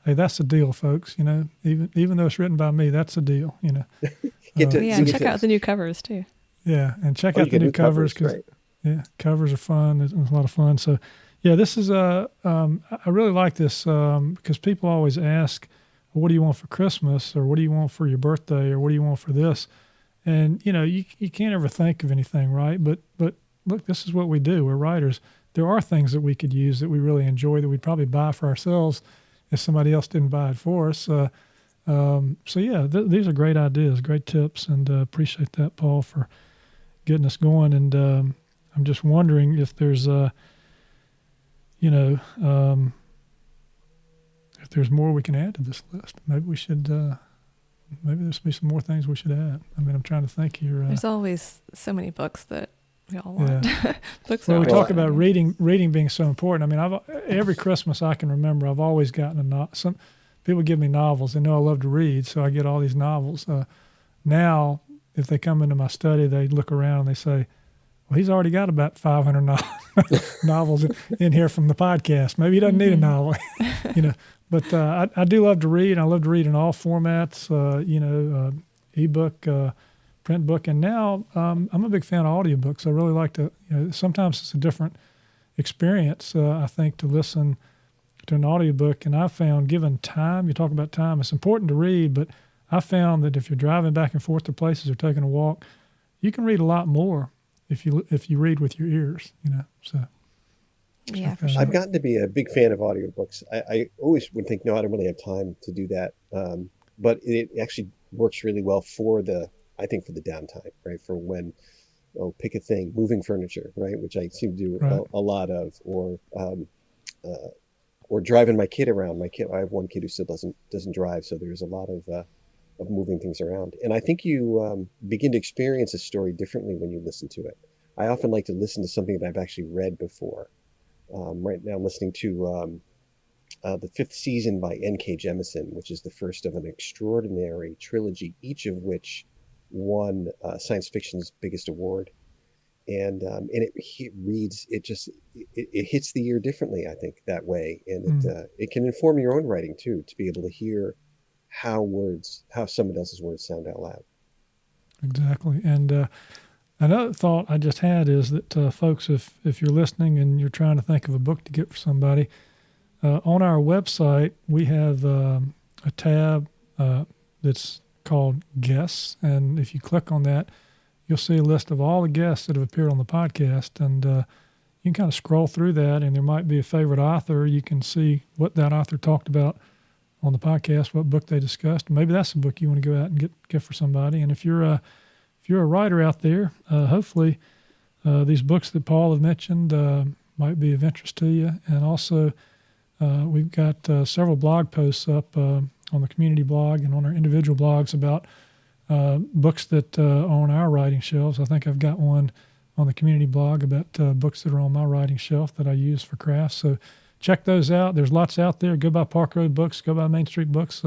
A: hey, that's a deal, folks. You know, even even though it's written by me, that's a deal. You know.
E: Get
A: Uh,
E: to,
B: yeah, and
E: get
B: check
E: to-
B: out the new covers too.
A: Yeah, and check
E: oh,
A: out the new covers because yeah, covers are fun. It's, it's a lot of fun. So, yeah, this is a. Um, I really like this um, because people always ask, "What do you want for Christmas?" or "What do you want for your birthday?" or "What do you want for this?" And you know, you you can't ever think of anything, right? But but look, this is what we do. We're writers. There are things that we could use that we really enjoy that we'd probably buy for ourselves if somebody else didn't buy it for us. Uh, um, so yeah, th- these are great ideas, great tips, and uh, appreciate that, Paul, for getting us going. And um, I'm just wondering if there's, uh, you know, um, if there's more we can add to this list. Maybe we should. Uh, maybe there's be some more things we should add. I mean, I'm trying to think here. Uh,
B: There's always so many books that we all want. books
A: well, we talk about reading, reading being so important. I mean, I've every Christmas I can remember, I've always gotten a no, some people give me novels. They know I love to read, so I get all these novels. Uh, now, if they come into my study, they look around and they say, "Well, he's already got about 500 no- novels in, here from the podcast. Maybe he doesn't need a
B: Mhm.
A: novel, you know." But uh, I, I do love to read. I love to read in all formats. Uh, you know, uh, ebook, uh, print book, and now um, I'm a big fan of audiobooks. I really like to. You know, sometimes it's a different experience. Uh, I think to listen to an audiobook, and I found given time, you talk about time, it's important to read, but I found that if you're driving back and forth to places or taking a walk, you can read a lot more if you if you read with your ears. You know, so
B: Yeah, for sure.
E: I've gotten to be a big fan of audiobooks. I, I always would think, no, I don't really have time to do that. Um, but it actually works really well for the, I think, for the downtime, right? For when, oh, pick a thing, moving furniture, right? Which I seem to do
A: Right.
E: a, a lot of, or, um, uh, or driving my kid around. My kid, I have one kid who still doesn't doesn't drive, so there's a lot of uh, of moving things around. And I think you um, begin to experience a story differently when you listen to it. I often like to listen to something that I've actually read before. Um, right now, I'm listening to um, uh, the fifth season by N.K. Jemisin, which is the first of an extraordinary trilogy, each of which won uh, science fiction's biggest award. And um, and it, it, reads it just it, it, hits the ear differently I think that way and it mm. uh, it can inform your own writing too to be able to hear how words how someone else's words sound out loud.
A: Exactly, and uh, another thought I just had is that uh, folks, if if you're listening and you're trying to think of a book to get for somebody, uh, on our website, we have um, a tab uh, that's called Guests. And if you click on that, you'll see a list of all the guests that have appeared on the podcast. And uh, you can kind of scroll through that, and there might be a favorite author. You can see what that author talked about on the podcast, what book they discussed. Maybe that's a book you want to go out and get, get for somebody. And if you're a, if you're a writer out there, uh, hopefully uh, these books that Paul have mentioned uh, might be of interest to you. And also, uh, we've got uh, several blog posts up uh, on the community blog and on our individual blogs about books that are on our writing shelves. I think I've got one on the community blog about books that are on my writing shelf that I use for crafts. So check those out. There's lots out there. Go by Park Road Books. Go by Main Street Books.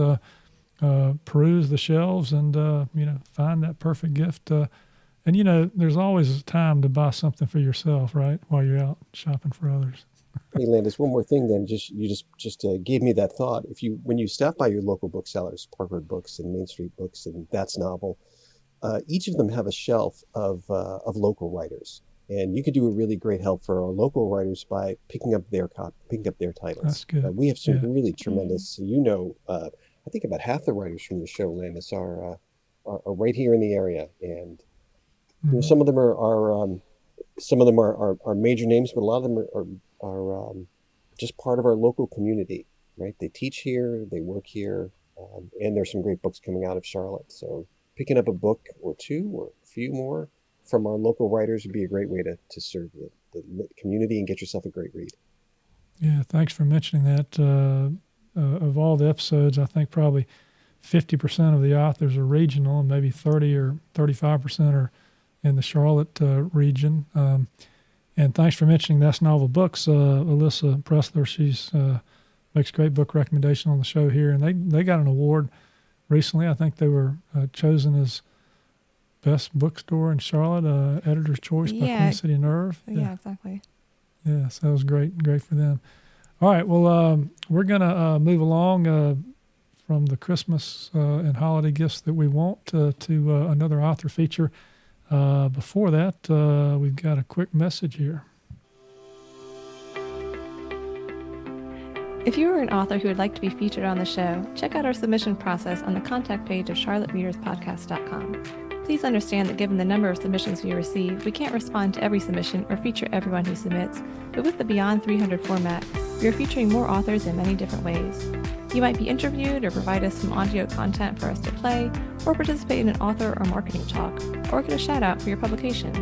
A: peruse the shelves and you know find that perfect gift. and you know, there's always time to buy something for yourself, right? While you're out shopping for others
E: hey landis one more thing then just you just just uh, gave me that thought if you when you stop by your local booksellers park road books and main street books and that's novel uh, each of them have a shelf of uh, of local writers and you could do a really great help for our local writers by picking up their cop picking up their titles
A: that's good.
E: Uh, we have some yeah. really tremendous you know uh, i think about half the writers from the show landis are uh, are, are, right here in the area and mm-hmm. you know, mm-hmm. some of them are, are um, some of them are, are, are, major names, but a lot of them are, are are um, just part of our local community, right? They teach here, they work here, um, and there's some great books coming out of Charlotte. So picking up a book or two or a few more from our local writers would be a great way to, to serve the, the community and get yourself a great read.
A: Yeah, thanks for mentioning that. Uh, uh, of all the episodes, I think probably 50% of the authors are regional, and maybe 30 or 35% are in the Charlotte uh, region. Um, and thanks for mentioning That's Novel Books, uh, Alyssa Pressler. She's uh, makes great book recommendation on the show here, and they they got an award recently. I think they were uh, chosen as best bookstore in Charlotte, uh, Editor's Choice by yeah. Queen City Nerve.
B: Yeah, yeah, exactly.
A: Yeah, so that was great, great for them. All right, well, um, we're gonna uh, move along uh, from the Christmas and holiday gifts that we want to another author feature. Uh, before that, uh, we've got a quick message here.
B: If you are an author who would like to be featured on the show, check out our submission process on the contact page of charlottereaderspodcast.com. Please understand that given the number of submissions we receive, we can't respond to every submission or feature everyone who submits, but with the Beyond 300 format, we are featuring more authors in many different ways. You might be interviewed or provide us some audio content for us to play, or participate in an author or marketing talk, or get a shout out for your publication.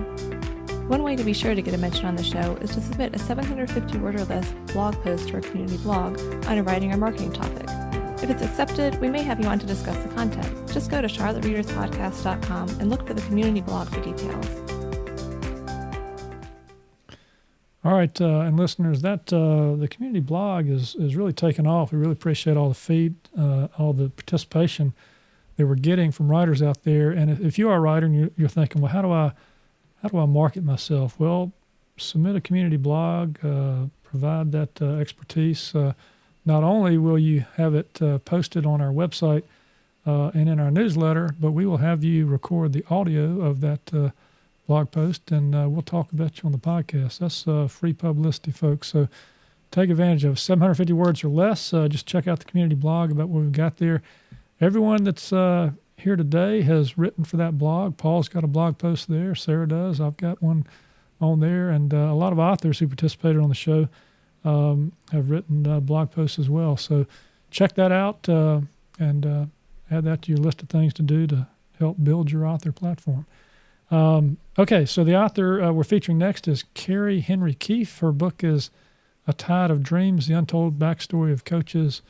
B: One way to be sure to get a mention on the show is to submit a 750 word or less blog post to our community blog on a writing or marketing topic. If it's accepted, we may have you on to discuss the content. Just go to charlottereaderspodcast.com and look for the community blog for details.
A: All right, uh, and listeners, that uh, the community blog is is really taken off. We really appreciate all the feed, uh, all the participation that we're getting from writers out there. And if, you are a writer and you're, you're, thinking, well, how do I how do I market myself? Well, submit a community blog, uh, provide that uh, expertise. Uh, not only will you have it posted on our website and in our newsletter, but we will have you record the audio of that blog post, and uh, we'll talk about you on the podcast. That's uh, free publicity, folks. So take advantage of 750 words or less. Uh, just check out the community blog about what we've got there. Everyone that's uh, here today has written for that blog. Paul's got a blog post there. Sarah does. I've got one on there, and uh, a lot of authors who participated on the show um, have written uh, blog posts as well. So check that out and add that to your list of things to do to help build your author platform. Um, okay, so the author uh, we're featuring next is Carrie Henry Keefe. Her book is A Tide of Dreams The Untold Backstory of Coaches,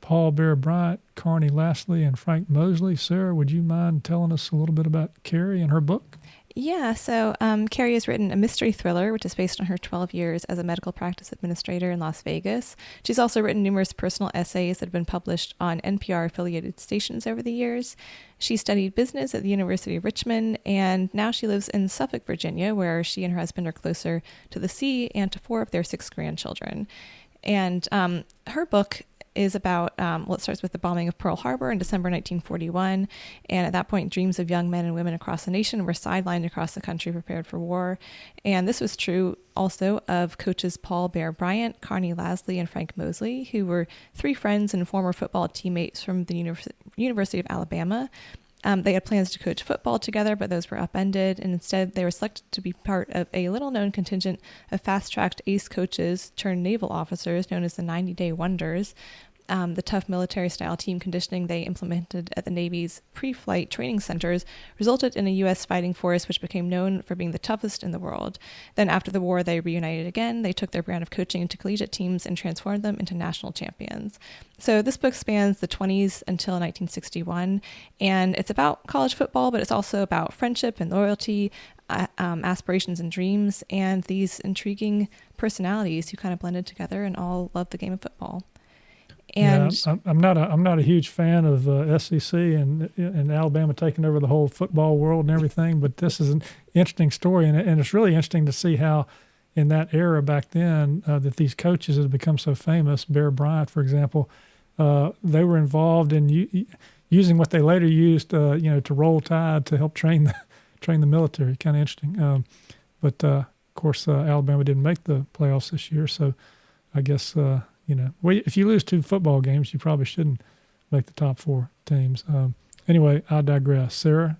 A: Paul Bear Bryant, Carney Laslie, and Frank Moseley. Sarah, would you mind telling us a little bit about Carrie and her book?
B: Yeah, so um, Carrie has written a mystery thriller, which is based on her 12 years as a medical practice administrator in Las Vegas. She's also written numerous personal essays that have been published on NPR affiliated stations over the years. She studied business at the University of Richmond, and now she lives in Suffolk, Virginia, where she and her husband are closer to the sea and to four of their six grandchildren. And um, her book is about, um, well, it starts with the bombing of Pearl Harbor in December 1941. And at that point, dreams of young men and women across the nation were sidelined across the country prepared for war. And this was true also of coaches Paul Bear Bryant, Carney Laslie, and Frank Moseley, who were three friends and former football teammates from the Univers- University of Alabama. Um, they had plans to coach football together, but those were upended, and instead they were selected to be part of a little known contingent of fast tracked ace coaches turned naval officers known as the 90 Day Wonders, um, the tough military style team conditioning they implemented at the Navy's pre flight training centers resulted in a U.S. fighting force which became known for being the toughest in the world. Then, after the war, they reunited again. They took their brand of coaching into collegiate teams and transformed them into national champions. So, this book spans the 20s until 1961, and it's about college football, but it's also about friendship and loyalty, uh, um, aspirations and dreams, and these intriguing personalities who kind of blended together and all loved the game of football. And
A: yeah, I'm, I'm not a I'm not a huge fan of uh, SEC and and Alabama taking over the whole football world and everything. But this is an interesting story, and and it's really interesting to see how, in that era back then, uh, that these coaches have become so famous. Bear Bryant, for example, uh, they were involved in u- using what they later used, uh, you know, to roll tide to help train the train the military. Kind of interesting. Um, but uh, of course, uh, Alabama didn't make the playoffs this year, so I guess you know, if you lose two football games, you probably shouldn't make the top four teams. Um, anyway, I digress. Sarah,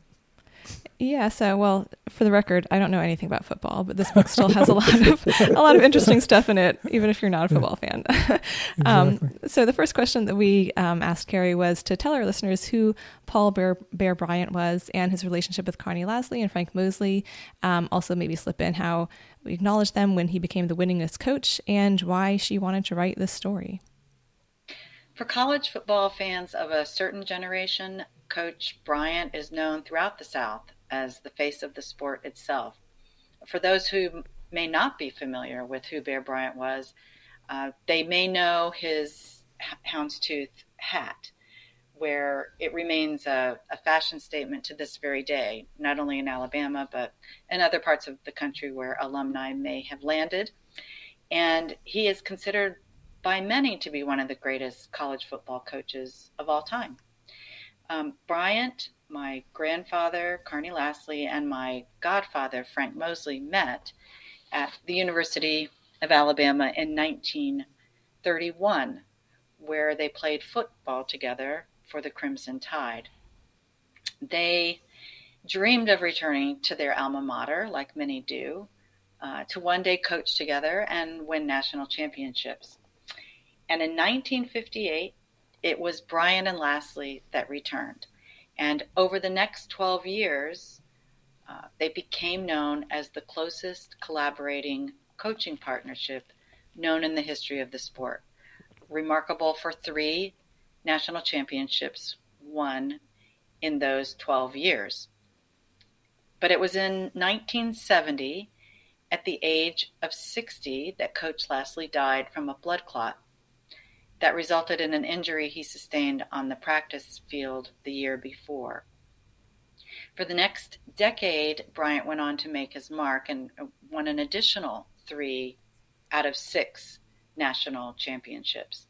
B: yeah, so well, for the record, I don't know anything about football, but this book still has a lot of a lot of interesting stuff in it, even if you're not a football fan. um, exactly. So the first question that we um, asked Carrie was to tell our listeners who Paul Bear, Bear Bryant was and his relationship with Carney Laslie and Frank Moseley. Um, also, maybe slip in how we acknowledged them when he became the winningest coach and why she wanted to write this story.
H: For college football fans of a certain generation, Coach Bryant is known throughout the South as the face of the sport itself. For those who may not be familiar with who Bear Bryant was, uh, they may know his houndstooth hat, where it remains a, a, fashion statement to this very day, not only in Alabama, but in other parts of the country where alumni may have landed. And he is considered by many to be one of the greatest college football coaches of all time. Um, Bryant my grandfather, Carney Laslie, and my godfather, Frank Moseley, met at the University of Alabama in 1931, where they played football together for the Crimson Tide. They dreamed of returning to their alma mater, like many do, uh, to one day coach together and win national championships. And in 1958, it was Bryant and Laslie that returned. And over the next 12 years, uh, they became known as the closest collaborating coaching partnership known in the history of the sport. Remarkable for three national championships won in those 12 years. But it was in 1970, at the age of 60, that Coach Laslie died from a blood clot that resulted in an injury he sustained on the practice field the year before. For the next decade, Bryant went on to make his mark and won an additional three out of six national championships.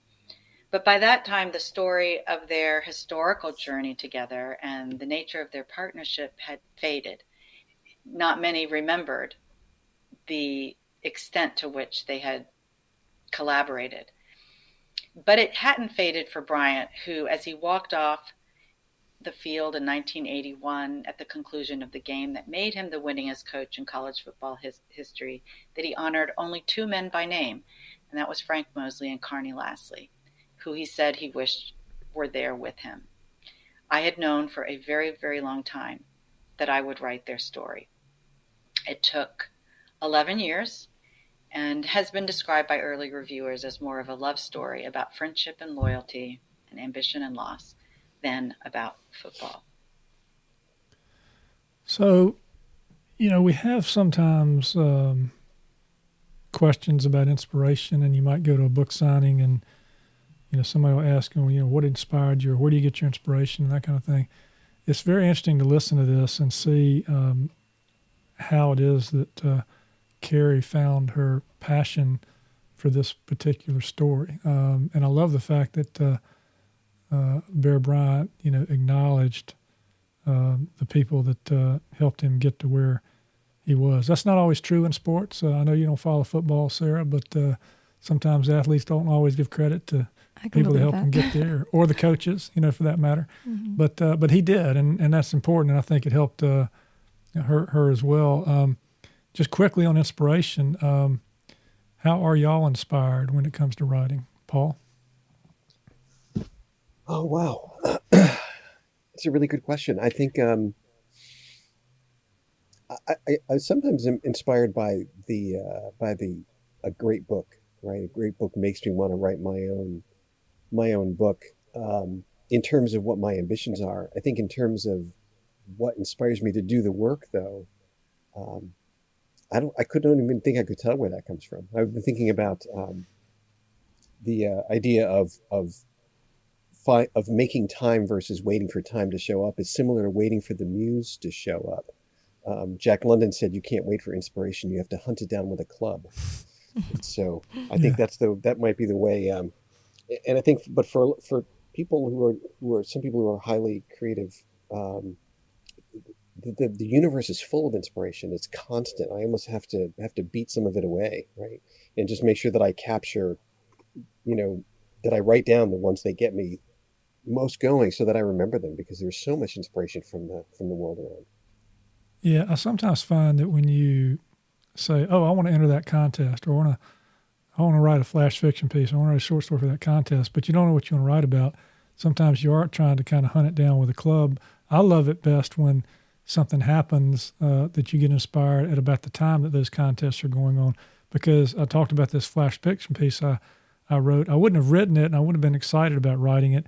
H: But by that time, the story of their historical journey together and the nature of their partnership had faded. Not many remembered the extent to which they had collaborated. But it hadn't faded for Bryant, who, as he walked off the field in 1981 at the conclusion of the game that made him the winningest coach in college football his, history, that he honored only two men by name, and that was Frank Moseley and Carney Laslie, who he said he wished were there with him. I had known for a very, very long time that I would write their story. It took 11 years and has been described by early reviewers as more of a love story about friendship and loyalty and ambition and loss than about football.
A: So, you know, we have sometimes um, questions about inspiration, and you might go to a book signing and you know somebody will ask you, you know, what inspired you, or where do you get your inspiration, and that kind of thing. It's very interesting to listen to this and see um, how it is that uh, Carrie found her passion for this particular story. Um, and I love the fact that uh, uh, Bear Bryant, you know, acknowledged uh, the people that uh, helped him get to where he was. That's not always true in sports. Uh, I know you don't follow football, Sarah, but uh, sometimes athletes don't always give credit to people that help them get there, or the coaches, you know, for that matter. Mm-hmm. But but he did, and, and that's important, and I think it helped her her as well. Um, just quickly on inspiration, um, how are y'all inspired when it comes to writing, Paul?
E: Oh wow, it's a really good question. I think um, I, I, I, sometimes am inspired by the uh, by the a great book. Right, a great book makes me want to write my own my own book. Um, in terms of what my ambitions are, I think in terms of what inspires me to do the work, though, um, I don't. I couldn't even think I could tell where that comes from. I've been thinking about um, the uh, idea of of fi- of making time versus waiting for time to show up is similar to waiting for the muse to show up. Um, Jack London said, "You can't wait for inspiration; you have to hunt it down with a club." so I think yeah. that's the that might be the way. Um, and I think, but for for people who are who are some people who are highly creative, um, the, the universe is full of inspiration. It's constant. I almost have to have to beat some of it away, right? And just make sure that I capture, you know, that I write down the ones that get me most going, so that I remember them because there's so much inspiration from the from the world around.
A: Yeah, I sometimes find that when you say, "Oh, I want to enter that contest," or "I want to, I want to write a flash fiction piece," "I want to write a short story for that contest," but you don't know what you want to write about. Sometimes you are trying to kind of hunt it down with a club. I love it best when something happens uh, that you get inspired at about the time that those contests are going on. Because I talked about this flash fiction piece I, I wrote. I wouldn't have written it and I wouldn't have been excited about writing it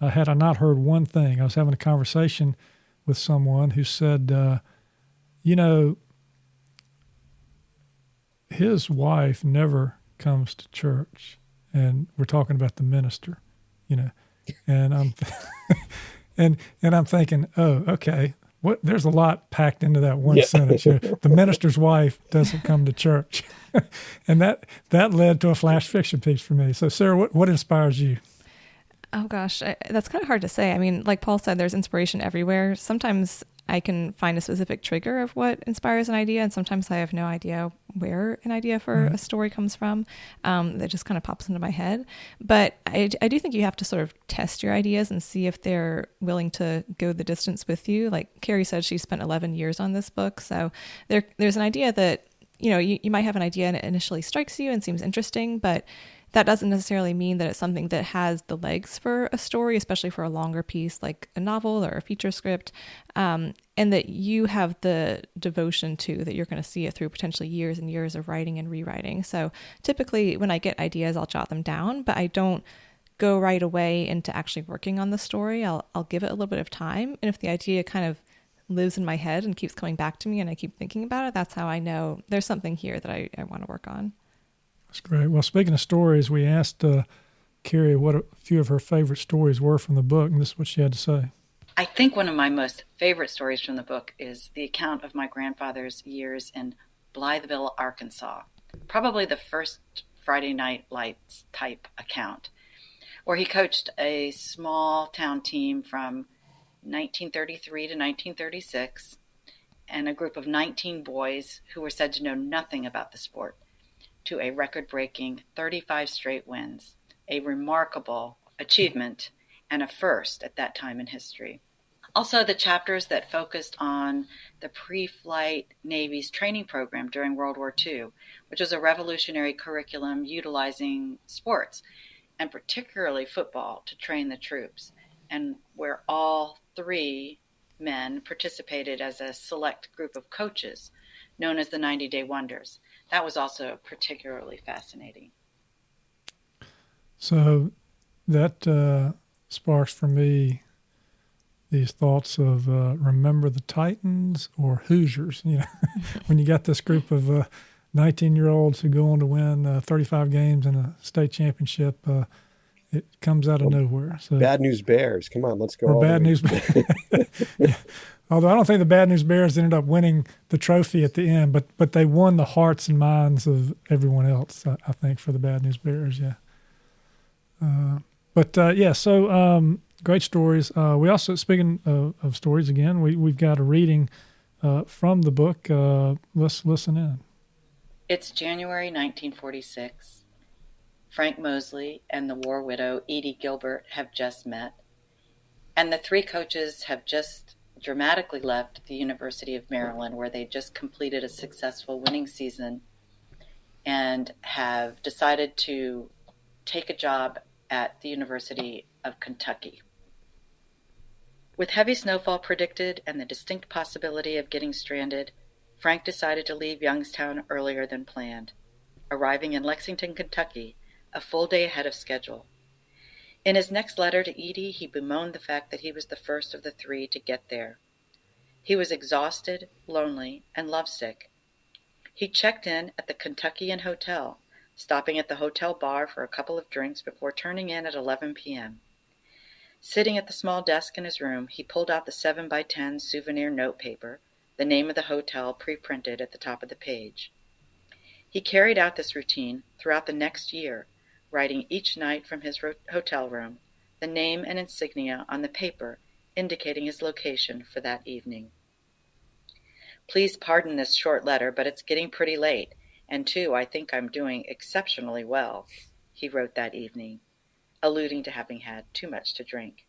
A: uh, had I not heard one thing. I was having a conversation with someone who said, uh, you know, his wife never comes to church. And we're talking about the minister, you know. And I'm and and I'm thinking, oh, okay, what there's a lot packed into that one yeah. sentence. the minister's wife doesn't come to church, and that that led to a flash fiction piece for me. So, Sarah, what what inspires you?
B: Oh gosh, I, that's kind of hard to say. I mean, like Paul said, there's inspiration everywhere. Sometimes I can find a specific trigger of what inspires an idea, and sometimes I have no idea where an idea for mm-hmm. a story comes from. Um, that just kind of pops into my head. But I, I do think you have to sort of test your ideas and see if they're willing to go the distance with you. Like Carrie said, she spent 11 years on this book, so there there's an idea that you know you, you might have an idea and it initially strikes you and seems interesting, but that doesn't necessarily mean that it's something that has the legs for a story, especially for a longer piece like a novel or a feature script, um, and that you have the devotion to that you're going to see it through potentially years and years of writing and rewriting. So typically, when I get ideas, I'll jot them down, but I don't go right away into actually working on the story. I'll I'll give it a little bit of time, and if the idea kind of lives in my head and keeps coming back to me and I keep thinking about it, that's how I know there's something here that I, I want to work on.
A: That's great. Well, speaking of stories, we asked uh, Carrie what a few of her favorite stories were from the book, and this is what she had to say.
H: I think one of my most favorite stories from the book is the account of my grandfather's years in Blytheville, Arkansas. Probably the first Friday Night Lights type account, where he coached a small town team from 1933 to 1936 and a group of 19 boys who were said to know nothing about the sport to a record breaking 35 straight wins, a remarkable achievement and a first at that time in history. Also, the chapters that focused on the pre flight Navy's training program during World War II, which was a revolutionary curriculum utilizing sports, and particularly football, to train the troops, and where all three men participated as a select group of coaches known as the 90 Day Wonders that was also particularly fascinating.
A: So that uh, sparks for me these thoughts of uh, remember the Titans or Hoosiers. You know, when you got this group of uh, 19 year olds who go on to win uh, 35 games in a state championship, uh, it comes out of well, nowhere.
E: So bad news Bears, come on, let's go.
A: Or bad news. yeah. Although I don't think the bad news Bears ended up winning the trophy at the end, but but they won the hearts and minds of everyone else. I, I think for the bad news Bears, yeah. Uh, but uh, yeah, so um, great stories. Uh, we also, speaking of, of, stories again, we, we've got a reading uh, from the book. Uh, let's listen in.
H: It's January 1946. Frank Moseley and the war widow Edie Gilbert have just met, and the three coaches have just dramatically left the University of Maryland, where they just completed a successful winning season and have decided to take a job at the University of Kentucky. With heavy snowfall predicted and the distinct possibility of getting stranded, Frank decided to leave Youngstown earlier than planned, arriving in Lexington, Kentucky, a full day ahead of schedule. In his next letter to Edie, he bemoaned the fact that he was the first of the three to get there. He was exhausted, lonely, and lovesick. He checked in at the Kentuckian Hotel, stopping at the hotel bar for a couple of drinks before turning in at 11 p.m. Sitting at the small desk in his room, he pulled out the 7 by 10 souvenir notepaper, the name of the hotel pre printed at the top of the page. He carried out this routine throughout the next year, writing each night from his ro- hotel room the name and insignia on the paper indicating his location for that evening. Please pardon this short letter, but it's getting pretty late, and too, I think I'm doing exceptionally well, he wrote that evening alluding to having had too much to drink.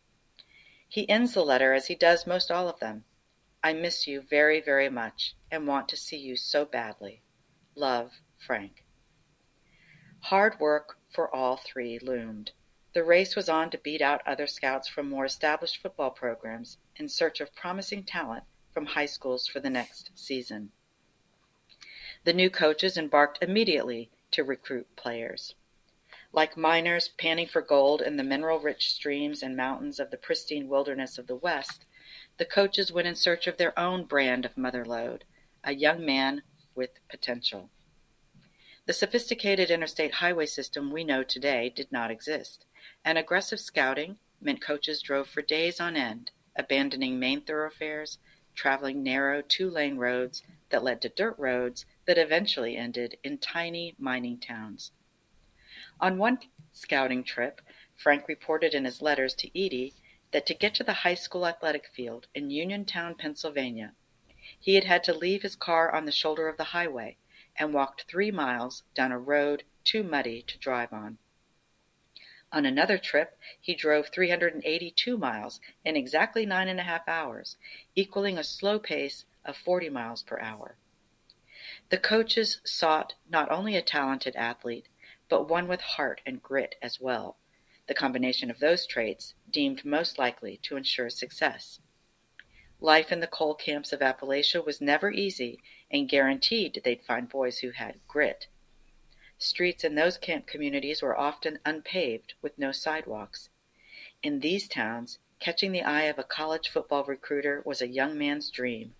H: He ends the letter as he does most all of them. I miss you very, very much and want to see you so badly. Love, Frank. Hard work for all three loomed. The race was on to beat out other scouts from more established football programs in search of promising talent from high schools for the next season. The new coaches embarked immediately to recruit players. Like miners panning for gold in the mineral rich streams and mountains of the pristine wilderness of the West, the coaches went in search of their own brand of mother lode, a young man with potential. The sophisticated interstate highway system we know today did not exist, and aggressive scouting meant coaches drove for days on end, abandoning main thoroughfares, traveling narrow two lane roads that led to dirt roads that eventually ended in tiny mining towns. On one scouting trip, Frank reported in his letters to Edie that to get to the high school athletic field in Uniontown, Pennsylvania, he had had to leave his car on the shoulder of the highway and walked three miles down a road too muddy to drive on. On another trip, he drove 382 miles in exactly nine and a half hours, equaling a slow pace of 40 miles per hour. The coaches sought not only a talented athlete, but one with heart and grit as well, the combination of those traits deemed most likely to ensure success. Life in the coal camps of Appalachia was never easy and guaranteed they'd find boys who had grit. Streets in those camp communities were often unpaved with no sidewalks. In these towns, catching the eye of a college football recruiter was a young man's dream.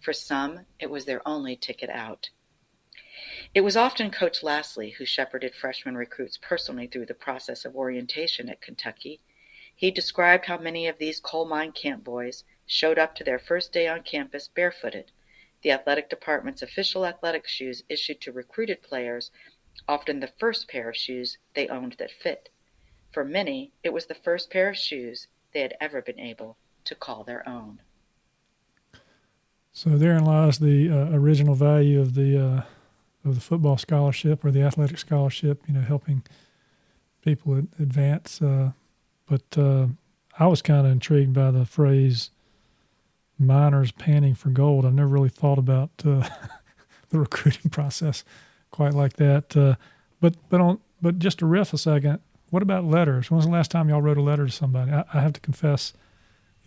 H: For some, it was their only ticket out. It was often Coach Laslie who shepherded freshman recruits personally through the process of orientation at Kentucky. He described how many of these coal mine camp boys showed up to their first day on campus barefooted, the athletic department's official athletic shoes issued to recruited players, often the first pair of shoes they owned that fit. For many, it was the first pair of shoes they had ever been able to call their own.
A: So therein lies the uh, original value of the uh, of the football scholarship or the athletic scholarship, you know, helping people advance. Uh, but uh, I was kind of intrigued by the phrase miners panning for gold. I've never really thought about uh, the recruiting process quite like that. Uh, but but on but just to riff a second, what about letters? When was the last time y'all wrote a letter to somebody? I, I have to confess,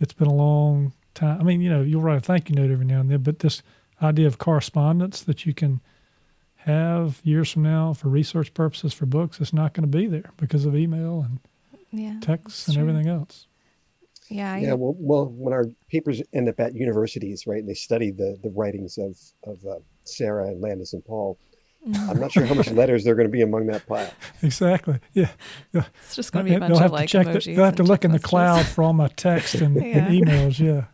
A: it's been a long time. I mean, you know, you'll write a thank you note every now and then, but this idea of correspondence that you can – have years from now for research purposes for books, it's not going to be there because of email and
B: Yeah.
A: texts and
B: true.
A: everything else.
B: Yeah. I,
E: Yeah, well, well, when our papers end up at universities, right, and they study the the writings of of uh, Sarah and Landis and Paul. I'm not sure how much letters they're going to be among that pile.
A: Exactly. Yeah. yeah.
B: It's just going to be a
A: They'll
B: bunch
A: have
B: of like
A: to check.
B: emojis.
A: The, they'll have to look in the cloud for all my text and, and emails. Yeah.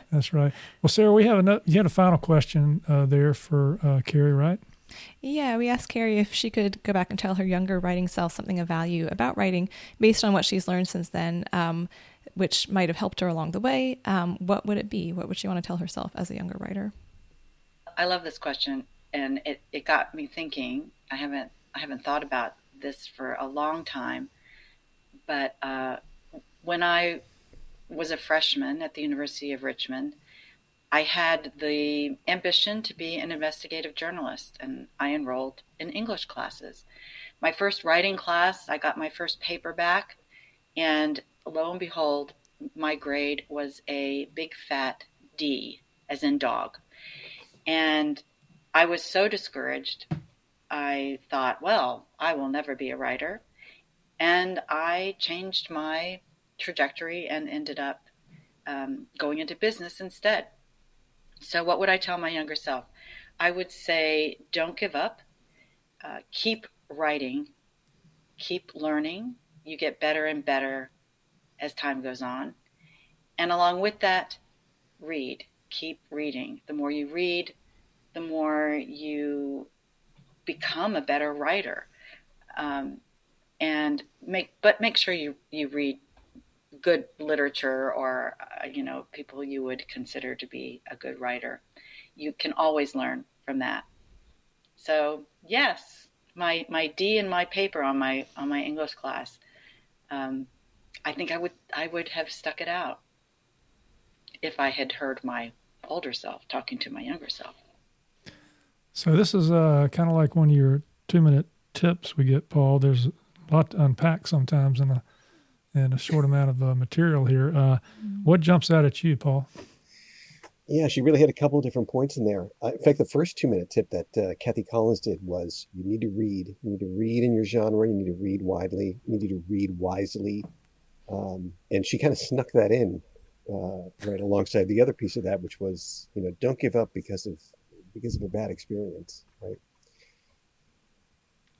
A: That's right. Well, Sarah, we have another. You had a final question uh, there for uh, Carrie, right?
B: Yeah, we asked Carrie if she could go back and tell her younger writing self something of value about writing based on what she's learned since then, um, which might have helped her along the way. Um, what would it be? What would she want to tell herself as a younger writer?
H: I love this question, and it, it got me thinking. I haven't I haven't thought about this for a long time, but uh, when I was a freshman at the University of Richmond, I had the ambition to be an investigative journalist, and I enrolled in English classes. My first writing class, I got my first paper back, and lo and behold, my grade was a big fat D, as in dog. And I was so discouraged. I thought, well, I will never be a writer. And I changed my trajectory and ended up um, going into business instead. So, what would I tell my younger self? I would say, don't give up, uh, keep writing, keep learning. You get better and better as time goes on. And along with that, read, keep reading. The more you read, the more you become a better writer. Um, and make, but make sure you, you read good literature or, uh, you know, people you would consider to be a good writer. You can always learn from that. So yes, my, my D in my paper on my, on my English class, um, I think I would, I would have stuck it out if I had heard my older self talking to my younger self.
A: So this is uh, kind of like one of your two-minute tips we get, Paul. There's a lot to unpack sometimes in a in a short amount of uh, material here. Uh, what jumps out at you, Paul?
E: Yeah, she really had a couple of different points in there. Uh, in fact, the first two minute tip that uh, Kathie Collins did was you need to read. You need to read in your genre. You need to read widely. You need to read wisely. Um, and she kind of snuck that in uh, right alongside the other piece of that, which was you know don't give up because of because of a bad experience, right?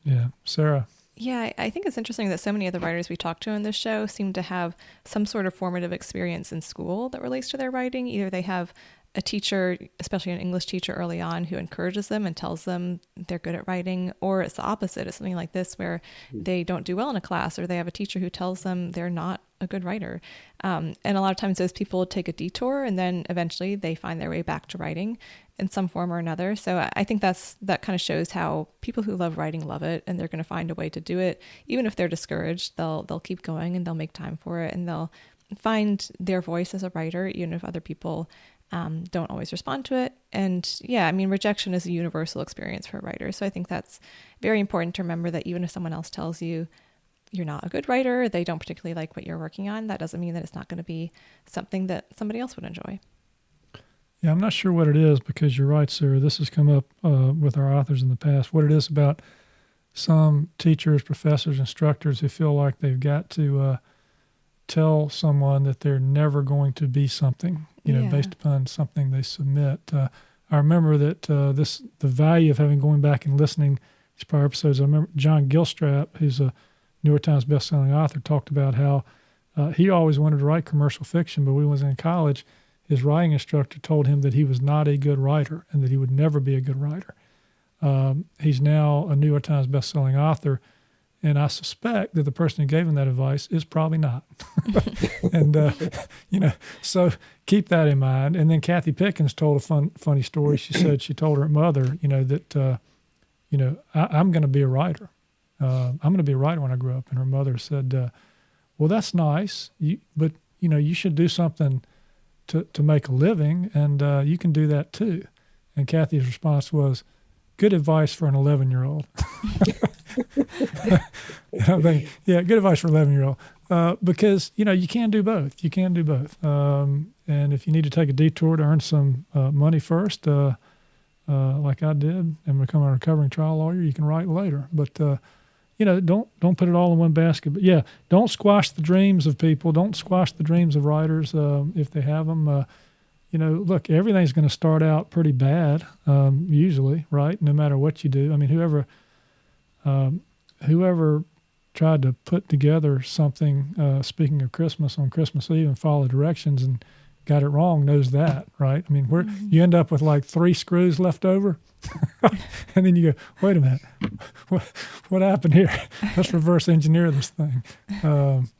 A: Yeah, Sarah.
B: Yeah, I- I think it's interesting that so many of the writers we talked to in this show seem to have some sort of formative experience in school that relates to their writing. Either they have a teacher, especially an English teacher early on, who encourages them and tells them they're good at writing, or it's the opposite. It's something like this where they don't do well in a class, or they have a teacher who tells them they're not a good writer. Um, and a lot of times those people take a detour and then eventually they find their way back to writing in some form or another. So I- I think that's that kind of shows how people who love writing love it and they're going to find a way to do it. Even if they're discouraged, they'll they'll keep going and they'll make time for it and they'll find their voice as a writer, even if other people um, don't always respond to it. And yeah, I mean, rejection is a universal experience for a writer. So I think that's very important to remember that even if someone else tells you you're not a good writer, they don't particularly like what you're working on, that doesn't mean that it's not going to be something that somebody else would enjoy.
A: Yeah, I'm not sure what it is because you're right, Sarah. This has come up uh, with our authors in the past. What it is about some teachers, professors, instructors who feel like they've got to uh, tell someone that they're never going to be something, you know,
B: Yeah.
A: based upon something they submit. Uh, I remember that uh, this the value of having going back and listening these prior episodes. I remember John Gilstrap, who's a New York Times bestselling author, talked about how uh, he always wanted to write commercial fiction, but when he was in college, his writing instructor told him that he was not a good writer and that he would never be a good writer. Um, he's now a New York Times bestselling author, and I suspect that the person who gave him that advice is probably not. and uh, you know, so keep that in mind. And then Cathy Pickens told a fun, funny story. She said she told her mother, you know, that uh, you know I, I'm going to be a writer. Uh, I'm going to be a writer when I grow up. And her mother said, uh, "Well, that's nice, you, but you know, you should do something." to, to make a living, and uh, you can do that too. And Cathy's response was, "Good advice for an 11 year old." I think, yeah, good advice for 11 year old uh, because you know you can do both. You can do both, um, and if you need to take a detour to earn some uh, money first, uh, uh, like I did, and become a recovering trial lawyer, you can write later. But uh, you know, don't don't put it all in one basket. But yeah, don't squash the dreams of people. Don't squash the dreams of writers um, if they have them. Uh, you know, look, everything's going to start out pretty bad, um, usually, right? No matter what you do. I mean, whoever, um, whoever tried to put together something, uh, speaking of Christmas on Christmas Eve and follow directions and got it wrong knows that, right? I mean, where mm-hmm. you end up with like three screws left over, and then you go, wait a minute, what, what happened here? Let's reverse engineer this thing. Um,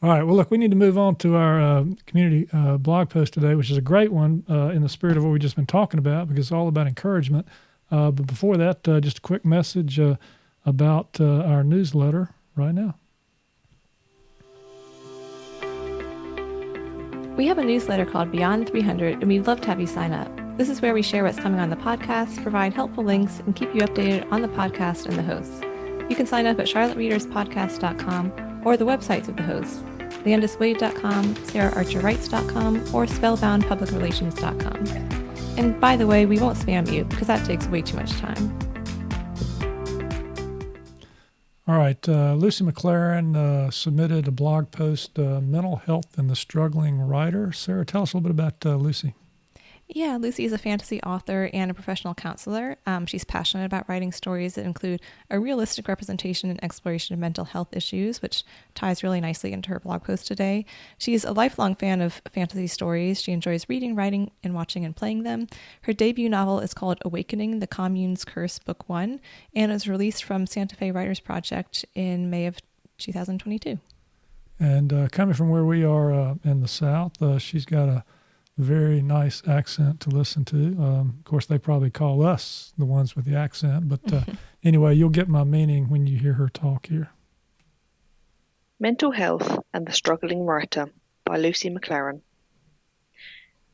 A: all right. Well, look, we need to move on to our uh, community uh, blog post today, which is a great one uh, in the spirit of what we've just been talking about because it's all about encouragement. Uh, but before that, uh, just a quick message uh, about our newsletter right now.
B: We have a newsletter called Beyond 300, and we'd love to have you sign up. This is where we share what's coming on the podcast, provide helpful links, and keep you updated on the podcast and the hosts. You can sign up at charlottereaderspodcast.com or the websites of the hosts, landiswade.com, saraharcherwrites.com, or spellboundpublicrelations.com. And by the way, we won't spam you because that takes way too much time.
A: All right, uh, Lucy McLaren uh, submitted a blog post, uh, Mental Health and the Struggling Writer. Sarah, tell us a little bit about uh, Lucy.
B: Yeah, Lucy is a fantasy author and a professional counselor. Um, she's passionate about writing stories that include a realistic representation and exploration of mental health issues, which ties really nicely into her blog post today. She's a lifelong fan of fantasy stories. She enjoys reading, writing, and watching and playing them. Her debut novel is called Awakening the Commune's Curse, Book One, and is released from Santa Fe Writers Project in May of 2022.
A: And uh, coming from where we are uh, in the South, uh, she's got a very nice accent to listen to. Um, of course, they probably call us the ones with the accent, but uh, anyway, you'll get my meaning when you hear her talk here.
I: Mental Health and the Struggling Writer by Lucy McLaren.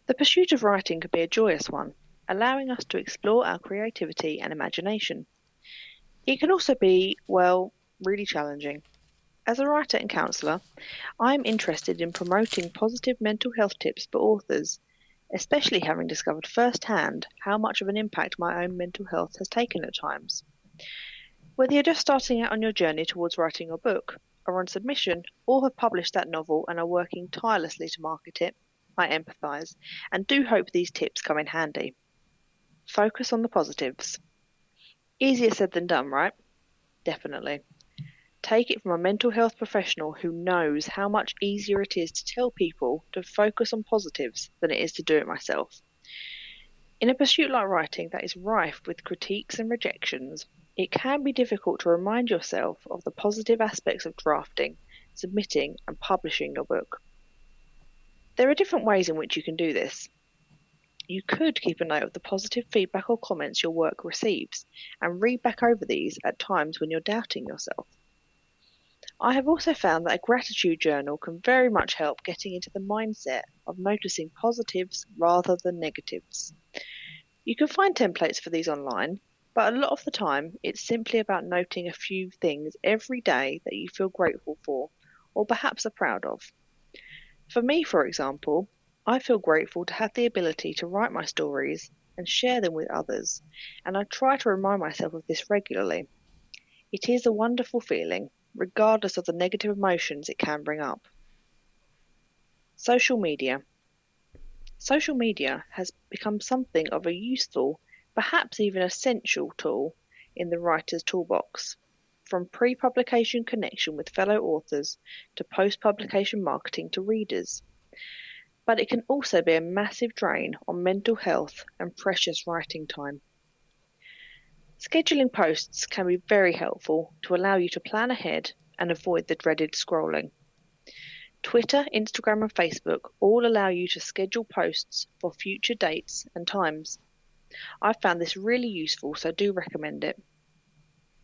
I: The pursuit of writing can be a joyous one, allowing us to explore our creativity and imagination. It can also be, well, really challenging. As a writer and counsellor, I am interested in promoting positive mental health tips for authors, especially having discovered firsthand how much of an impact my own mental health has taken at times. Whether you're just starting out on your journey towards writing your book, are on submission, or have published that novel and are working tirelessly to market it, I empathise and do hope these tips come in handy. Focus on the positives. Easier said than done, right? Definitely. Take it from a mental health professional who knows how much easier it is to tell people to focus on positives than it is to do it myself. In a pursuit like writing that is rife with critiques and rejections, it can be difficult to remind yourself of the positive aspects of drafting, submitting, and publishing your book. There are different ways in which you can do this. You could keep a note of the positive feedback or comments your work receives and read back over these at times when you're doubting yourself. I have also found that a gratitude journal can very much help getting into the mindset of noticing positives rather than negatives. You can find templates for these online, but a lot of the time it's simply about noting a few things every day that you feel grateful for or perhaps are proud of. For me, for example, I feel grateful to have the ability to write my stories and share them with others, and I try to remind myself of this regularly. It is a wonderful feeling regardless of the negative emotions it can bring up. Social media. Social media has become something of a useful, perhaps even essential tool in the writer's toolbox, from pre publication connection with fellow authors to post publication marketing to readers. But it can also be a massive drain on mental health and precious writing time. Scheduling posts can be very helpful to allow you to plan ahead and avoid the dreaded scrolling. Twitter, Instagram, and Facebook all allow you to schedule posts for future dates and times. I've found this really useful, so I do recommend it.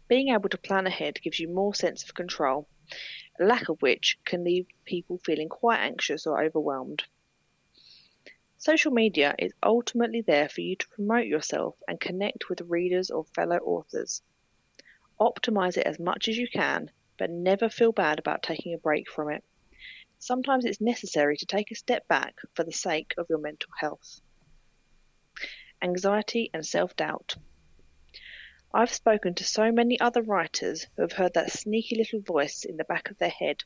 I: Being able to plan ahead gives you more sense of control, lack of which can leave people feeling quite anxious or overwhelmed. Social media is ultimately there for you to promote yourself and connect with readers or fellow authors. Optimize it as much as you can, but never feel bad about taking a break from it. Sometimes it's necessary to take a step back for the sake of your mental health. Anxiety and self doubt. I've spoken to so many other writers who have heard that sneaky little voice in the back of their head,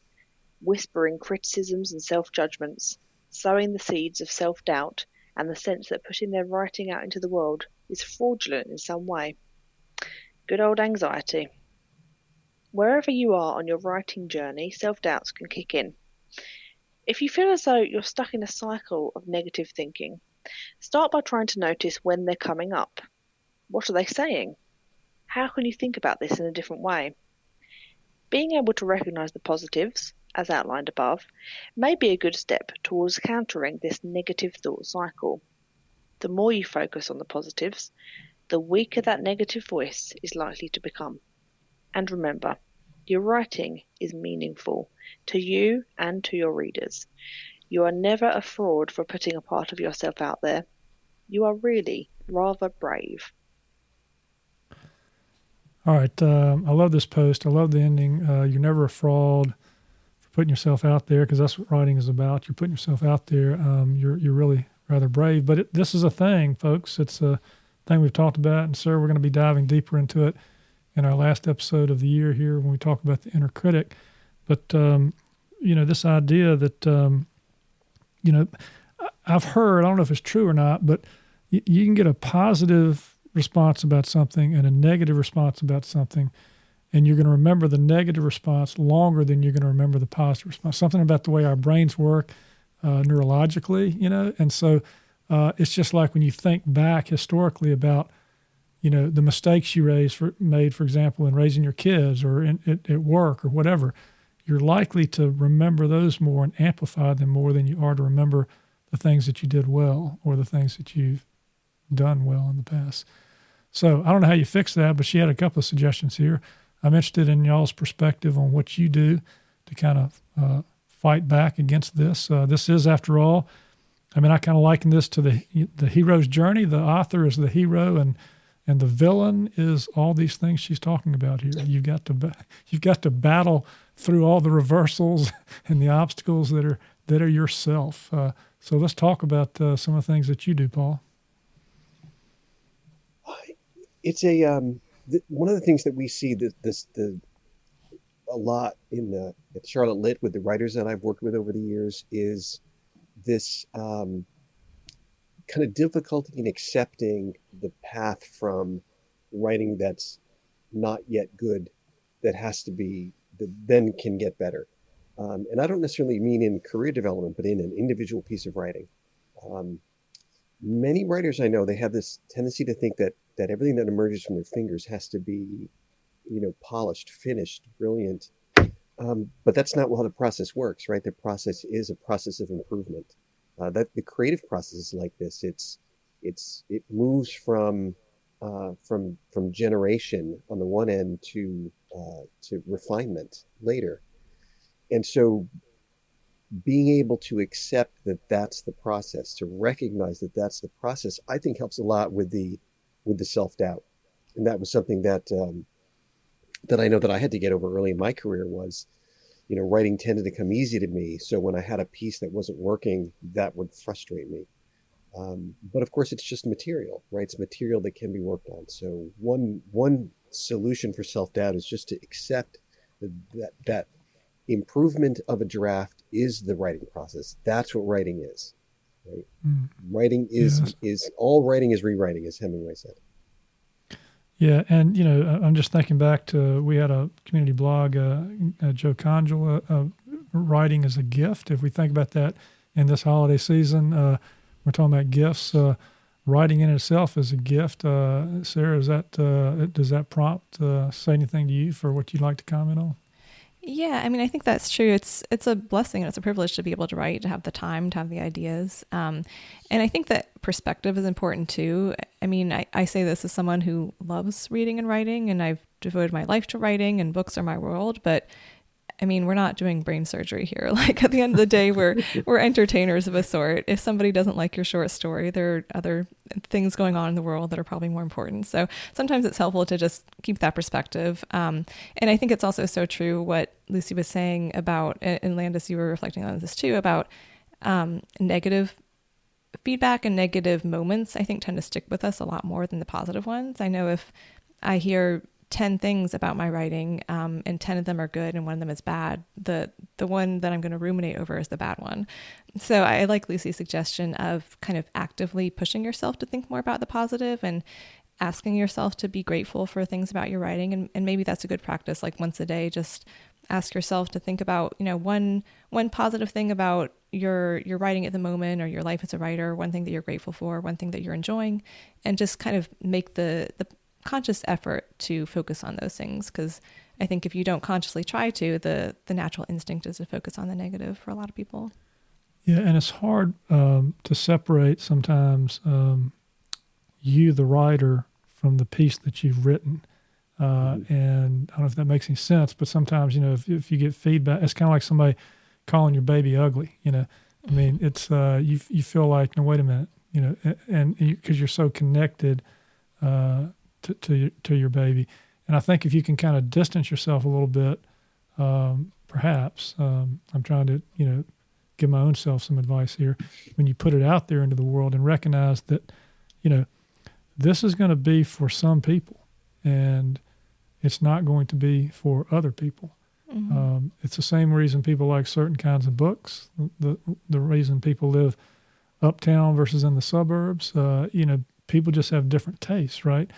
I: whispering criticisms and self judgments, sowing the seeds of self doubt and the sense that putting their writing out into the world is fraudulent in some way. Good old anxiety. Wherever you are on your writing journey, self doubts can kick in. If you feel as though you're stuck in a cycle of negative thinking, start by trying to notice when they're coming up. What are they saying? How can you think about this in a different way? Being able to recognize the positives, as outlined above, may be a good step towards countering this negative thought cycle. The more you focus on the positives, the weaker that negative voice is likely to become. And remember, your writing is meaningful to you and to your readers. You are never a fraud for putting a part of yourself out there. You are really rather brave.
A: All right. Um, I love this post. I love the ending. Uh, you're never a fraud putting yourself out there because that's what writing is about. You're putting yourself out there. Um, you're you're really rather brave. But it, this is a thing, folks. It's a thing we've talked about, and sir, we're going to be diving deeper into it in our last episode of the year here when we talk about the inner critic. But um, you know, this idea that um, you know, I've heard. I don't know if it's true or not, but you, you can get a positive response about something and a negative response about something, and you're going to remember the negative response longer than you're going to remember the positive response. Something about the way our brains work uh, neurologically, you know, and so uh, it's just like when you think back historically about, you know, the mistakes you raised for, made, for example, in raising your kids or in, at, at work or whatever. You're likely to remember those more and amplify them more than you are to remember the things that you did well or the things that you've done well in the past. So I don't know how you fix that, but she had a couple of suggestions here. I'm interested in y'all's perspective on what you do to kind of uh, fight back against this. Uh, this is, after all, I mean, I kind of liken this to the the hero's journey. The author is the hero, and and the villain is all these things she's talking about here. You've got to you've got to battle through all the reversals and the obstacles that are that are yourself. Uh, so let's talk about uh, some of the things that you do, Paul
E: it's a um, th- one of the things that we see that this the a lot in the at Charlotte Lit with the writers that I've worked with over the years is this um, kind of difficulty in accepting the path from writing that's not yet good that has to be that then can get better. Um, and I don't necessarily mean in career development, but in an individual piece of writing. Um, many writers I know they have this tendency to think that that everything that emerges from their fingers has to be, you know, polished, finished, brilliant. Um, but that's not how the process works, right? The process is a process of improvement. Uh, that the creative process is like this. It's it's it moves from uh, from from generation on the one end to uh, to refinement later, and so being able to accept that that's the process, to recognize that that's the process, I think helps a lot with the with the self doubt, and that was something that um, that I know that I had to get over early in my career was, you know, writing tended to come easy to me. So when I had a piece that wasn't working, that would frustrate me. Um, but of course, it's just material, right? It's material that can be worked on. So one one solution for self doubt is just to accept that, that that improvement of a draft is the writing process. That's what writing is. Right? Mm. Writing is yes. is all writing is rewriting, as Hemingway said.
A: Yeah, and you know, I'm just thinking back to we had a community blog, uh, uh, Joe Conjul, uh, uh, writing as a gift. If we think about that in this holiday season, uh, we're talking about gifts. Uh, writing in itself is a gift. Sarah, is that does that prompt say anything to you for what you'd like to comment on?
B: Yeah, I mean, I think that's true. It's it's a blessing and it's a privilege to be able to write, to have the time, to have the ideas, um, and I think that perspective is important too. I mean, I, I say this as someone who loves reading and writing, and I've devoted my life to writing, and books are my world. But I mean, we're not doing brain surgery here. Like at the end of the day, we're we're entertainers of a sort. If somebody doesn't like your short story, there are other things going on in the world that are probably more important. So sometimes it's helpful to just keep that perspective. Um, and I think it's also so true what Lucy was saying about, and Landis, you were reflecting on this too about um, negative feedback and negative moments. I think tend to stick with us a lot more than the positive ones. I know if I hear 10 things about my writing um, and 10 of them are good and one of them is bad. The the one that i'm going to ruminate over is the bad one. So i like lucy's suggestion of kind of actively pushing yourself to think more about the positive and asking yourself to be grateful for things about your writing. And, and maybe that's a good practice like once a day just ask yourself to think about you know one one positive thing about your your writing at the moment or your life as a writer one thing that you're grateful for one thing that you're enjoying and just kind of make the the conscious effort to focus on those things because I think if you don't consciously try to, the the natural instinct is to focus on the negative for a lot of people.
A: Yeah, and it's hard um, to separate sometimes um, you, the writer, from the piece that you've written. Uh, mm-hmm. And I don't know if that makes any sense, but sometimes you know if, if you get feedback, it's kind of like somebody calling your baby ugly. You know, I mean, it's uh, you you feel like no, wait a minute, you know, and because you, are so connected. Uh, to to, to your baby. And I think if you can kind of distance yourself a little bit, um, perhaps um, I'm trying to you know give my own self some advice here. When you put it out there into the world and recognize that you know this is going to be for some people, and it's not going to be for other people. Mm-hmm. Um, it's the same reason people like certain kinds of books. The the reason people live uptown versus in the suburbs. Uh, you know, people just have different tastes, right?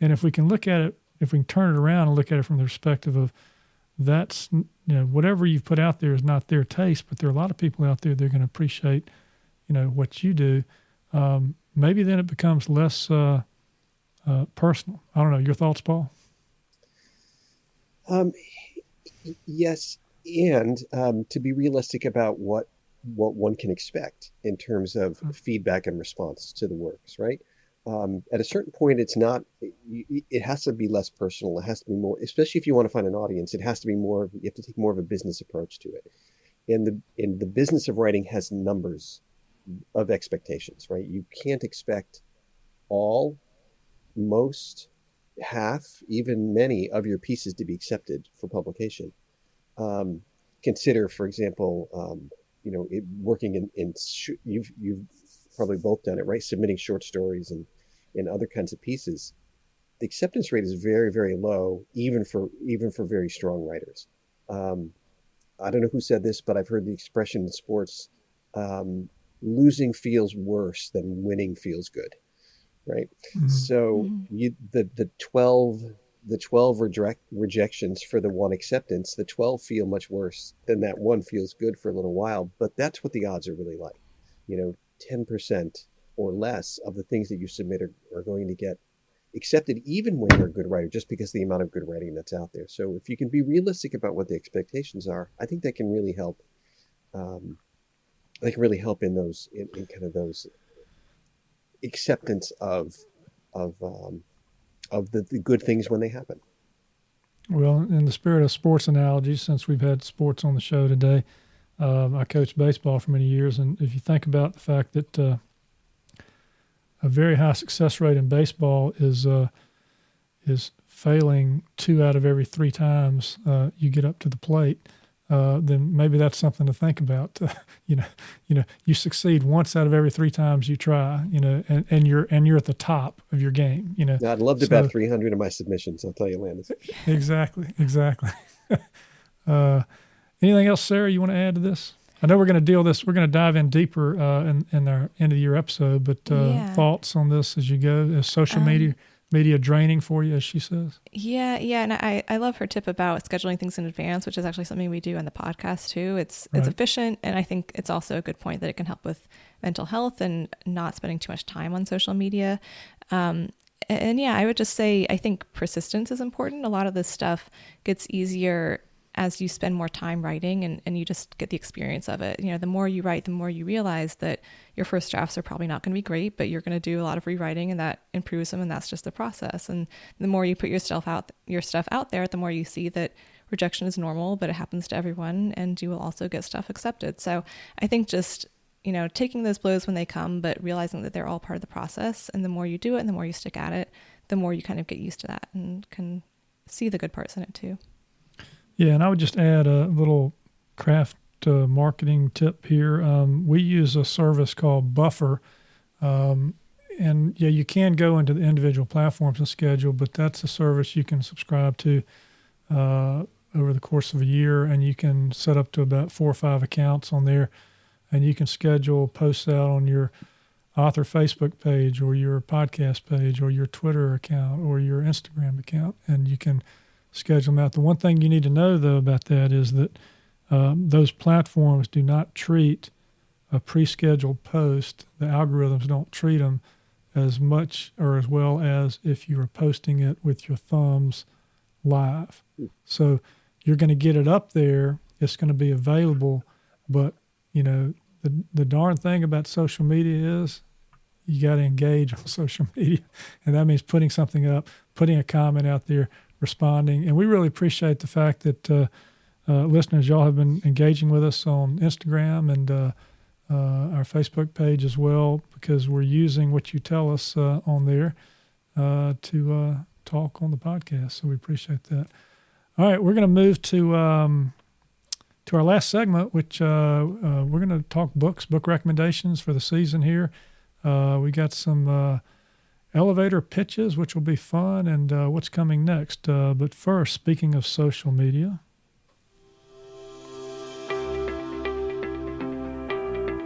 A: And if we can look at it, if we can turn it around and look at it from the perspective of that's, you know, whatever you've put out there is not their taste, but there are a lot of people out there that are going to appreciate, you know, what you do. Um, maybe then it becomes less uh, uh, personal. I don't know. Your thoughts, Paul?
E: Um, yes, and um, to be realistic about what what one can expect in terms of feedback and response to the works, right? Um, at a certain point, it's not. It has to be less personal. It has to be more, especially if you want to find an audience. It has to be more. You have to take more of a business approach to it. And the and the business of writing has numbers of expectations, right? You can't expect all, most, half, even many of your pieces to be accepted for publication. Um, consider, for example, um, you know, it, working in, in sh- you've you've probably both done it, right? Submitting short stories and, and other kinds of pieces. The acceptance rate is very, very low, even for even for very strong writers. Um, I don't know who said this, but I've heard the expression in sports: um, losing feels worse than winning feels good, right? Mm-hmm. So mm-hmm. you, the the twelve the 12 reject, rejections for the one acceptance, the 12 feel much worse than that one feels good for a little while. But that's what the odds are really like. You know, 10% or less of the things that you submit are, are going to get accepted even when you're a good writer just because the amount of good writing that's out there. So if you can be realistic about what the expectations are i think that can really help um, they can really help in those in, in kind of those acceptance of of um, of the, the good things when they happen.
A: Well in the spirit of sports analogies since we've had sports on the show today um, I coached baseball for many years, and if you think about the fact that uh, a very high success rate in baseball is uh, is failing two out of every three times uh, you get up to the plate, uh, then maybe that's something to think about. you know, you know, you succeed once out of every three times you try. You know, and, and you're and you're at the top of your game. You know,
E: I'd love to so, bet 300 of my submissions. I'll tell you, Landis.
A: exactly, exactly. Anything else, Sarah, you want to add to this? I know we're going to deal this. We're going to dive in deeper uh, in in our end of the year episode. But uh, yeah. thoughts on this as you go? Is social um, media media draining for you, as she says?
B: Yeah, yeah, and I I love her tip about scheduling things in advance, which is actually something we do on the podcast too. It's right. it's efficient, and I think it's also a good point that it can help with mental health and not spending too much time on social media. Um, and yeah, I would just say I think persistence is important. A lot of this stuff gets easier as you spend more time writing and, and you just get the experience of it. You know, the more you write, the more you realize that your first drafts are probably not going to be great, but you're going to do a lot of rewriting and that improves them and that's just the process. And the more you put yourself out your stuff out there, the more you see that rejection is normal, but it happens to everyone and you will also get stuff accepted. So I think just you know, taking those blows when they come, but realizing that they're all part of the process. And the more you do it and the more you stick at it, the more you kind of get used to that and can see the good parts in it too.
A: Yeah, and I would just add a little craft uh, marketing tip here. Um, we use a service called Buffer, um, and yeah, you can go into the individual platforms and schedule, but that's a service you can subscribe to uh, over the course of a year, and you can set up to about four or five accounts on there, and you can schedule posts out on your author Facebook page or your podcast page or your Twitter account or your Instagram account, and you can schedule them out. The one thing you need to know though about that is that um, those platforms do not treat a pre-scheduled post. The algorithms don't treat them as much or as well as if you were posting it with your thumbs live. So you're going to get it up there. It's going to be available, but you know the the darn thing about social media is you got to engage on social media, and that means putting something up, putting a comment out there, responding. And we really appreciate the fact that uh, uh, listeners, y'all have been engaging with us on Instagram and uh, uh our Facebook page as well, because we're using what you tell us uh, on there uh, to talk on the podcast. So we appreciate that. All right, we're going to move to. Um, to our last segment, which we're going to talk books, book recommendations for the season here. we got some elevator pitches, which will be fun, and uh, what's coming next. Uh, but first, speaking of social media.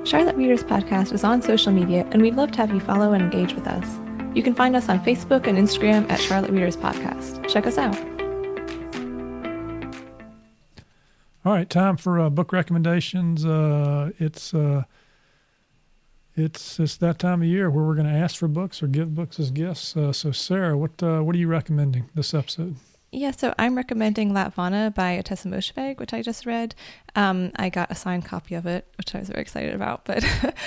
B: Charlotte Readers Podcast is on social media, and we'd love to have you follow and engage with us. You can find us on Facebook and Instagram at Charlotte Readers Podcast. Check us out.
A: All right, time for uh, book recommendations. Uh, it's uh, it's it's that time of year where we're going to ask for books or give books as gifts. Uh, so, Sarah, what uh, what are you recommending this episode?
B: Yeah, so I'm recommending Lapvona by Ottessa Moshfegh, which I just read. Um, I got a signed copy of it, which I was very excited about. But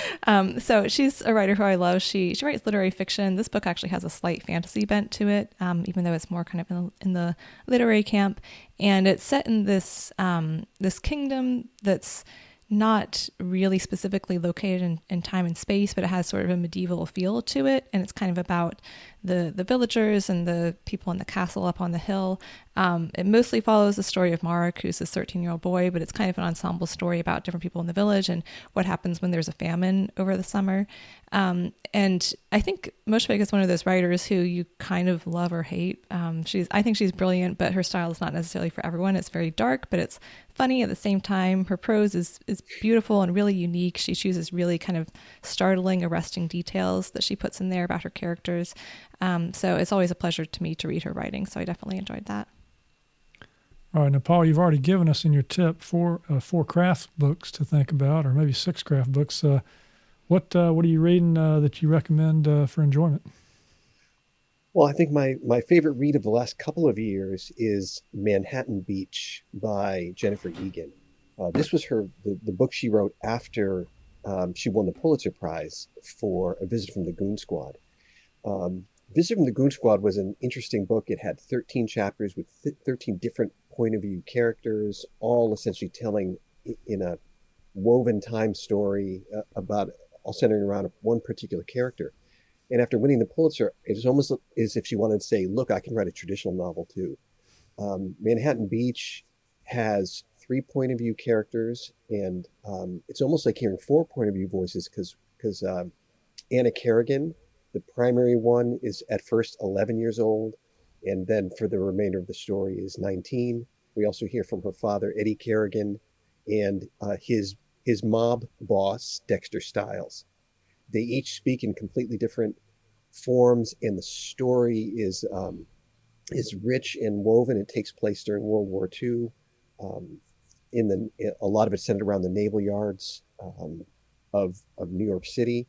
B: um, so she's a writer who I love. She she writes literary fiction. This book actually has a slight fantasy bent to it, um, even though it's more kind of in the, in the literary camp. And it's set in this um, this kingdom that's not really specifically located in, in time and space, but it has sort of a medieval feel to it. And it's kind of about the, the villagers and the people in the castle up on the hill. Um, it mostly follows the story of Mark, who's this 13 year old boy, but it's kind of an ensemble story about different people in the village and what happens when there's a famine over the summer. Um, and I think Moshfegh is one of those writers who you kind of love or hate. Um, she's, I think she's brilliant, but her style is not necessarily for everyone. It's very dark, but it's funny at the same time. Her prose is is beautiful and really unique. She chooses really kind of startling, arresting details that she puts in there about her characters. Um, so it's always a pleasure to me to read her writing. So I definitely enjoyed that.
A: All right, now Paul, you've already given us in your tip four uh, four craft books to think about, or maybe six craft books. Uh, what uh, what are you reading uh, that you recommend uh, for enjoyment?
E: Well, I think my my favorite read of the last couple of years is Manhattan Beach by Jennifer Egan. Uh, this was her the, the book she wrote after um, she won the Pulitzer Prize for A Visit from the Goon Squad. Um, Visit from the Goon Squad was an interesting book. It had 13 chapters with 13 different point of view characters, all essentially telling in a woven time story uh, about all centering around one particular character. And after winning the Pulitzer, it was almost as if she wanted to say, "Look, I can write a traditional novel too." Um, Manhattan Beach has three point of view characters, and um, it's almost like hearing four point of view voices because because um, Anna Kerrigan the primary one is at first 11 years old, and then for the remainder of the story is 19. We also hear from her father, Eddie Kerrigan, and uh, his his mob boss, Dexter Stiles. They each speak in completely different forms, and the story is um, is rich and woven. It takes place during World War II. Um, in the a lot of it centered around the naval yards um, of of New York City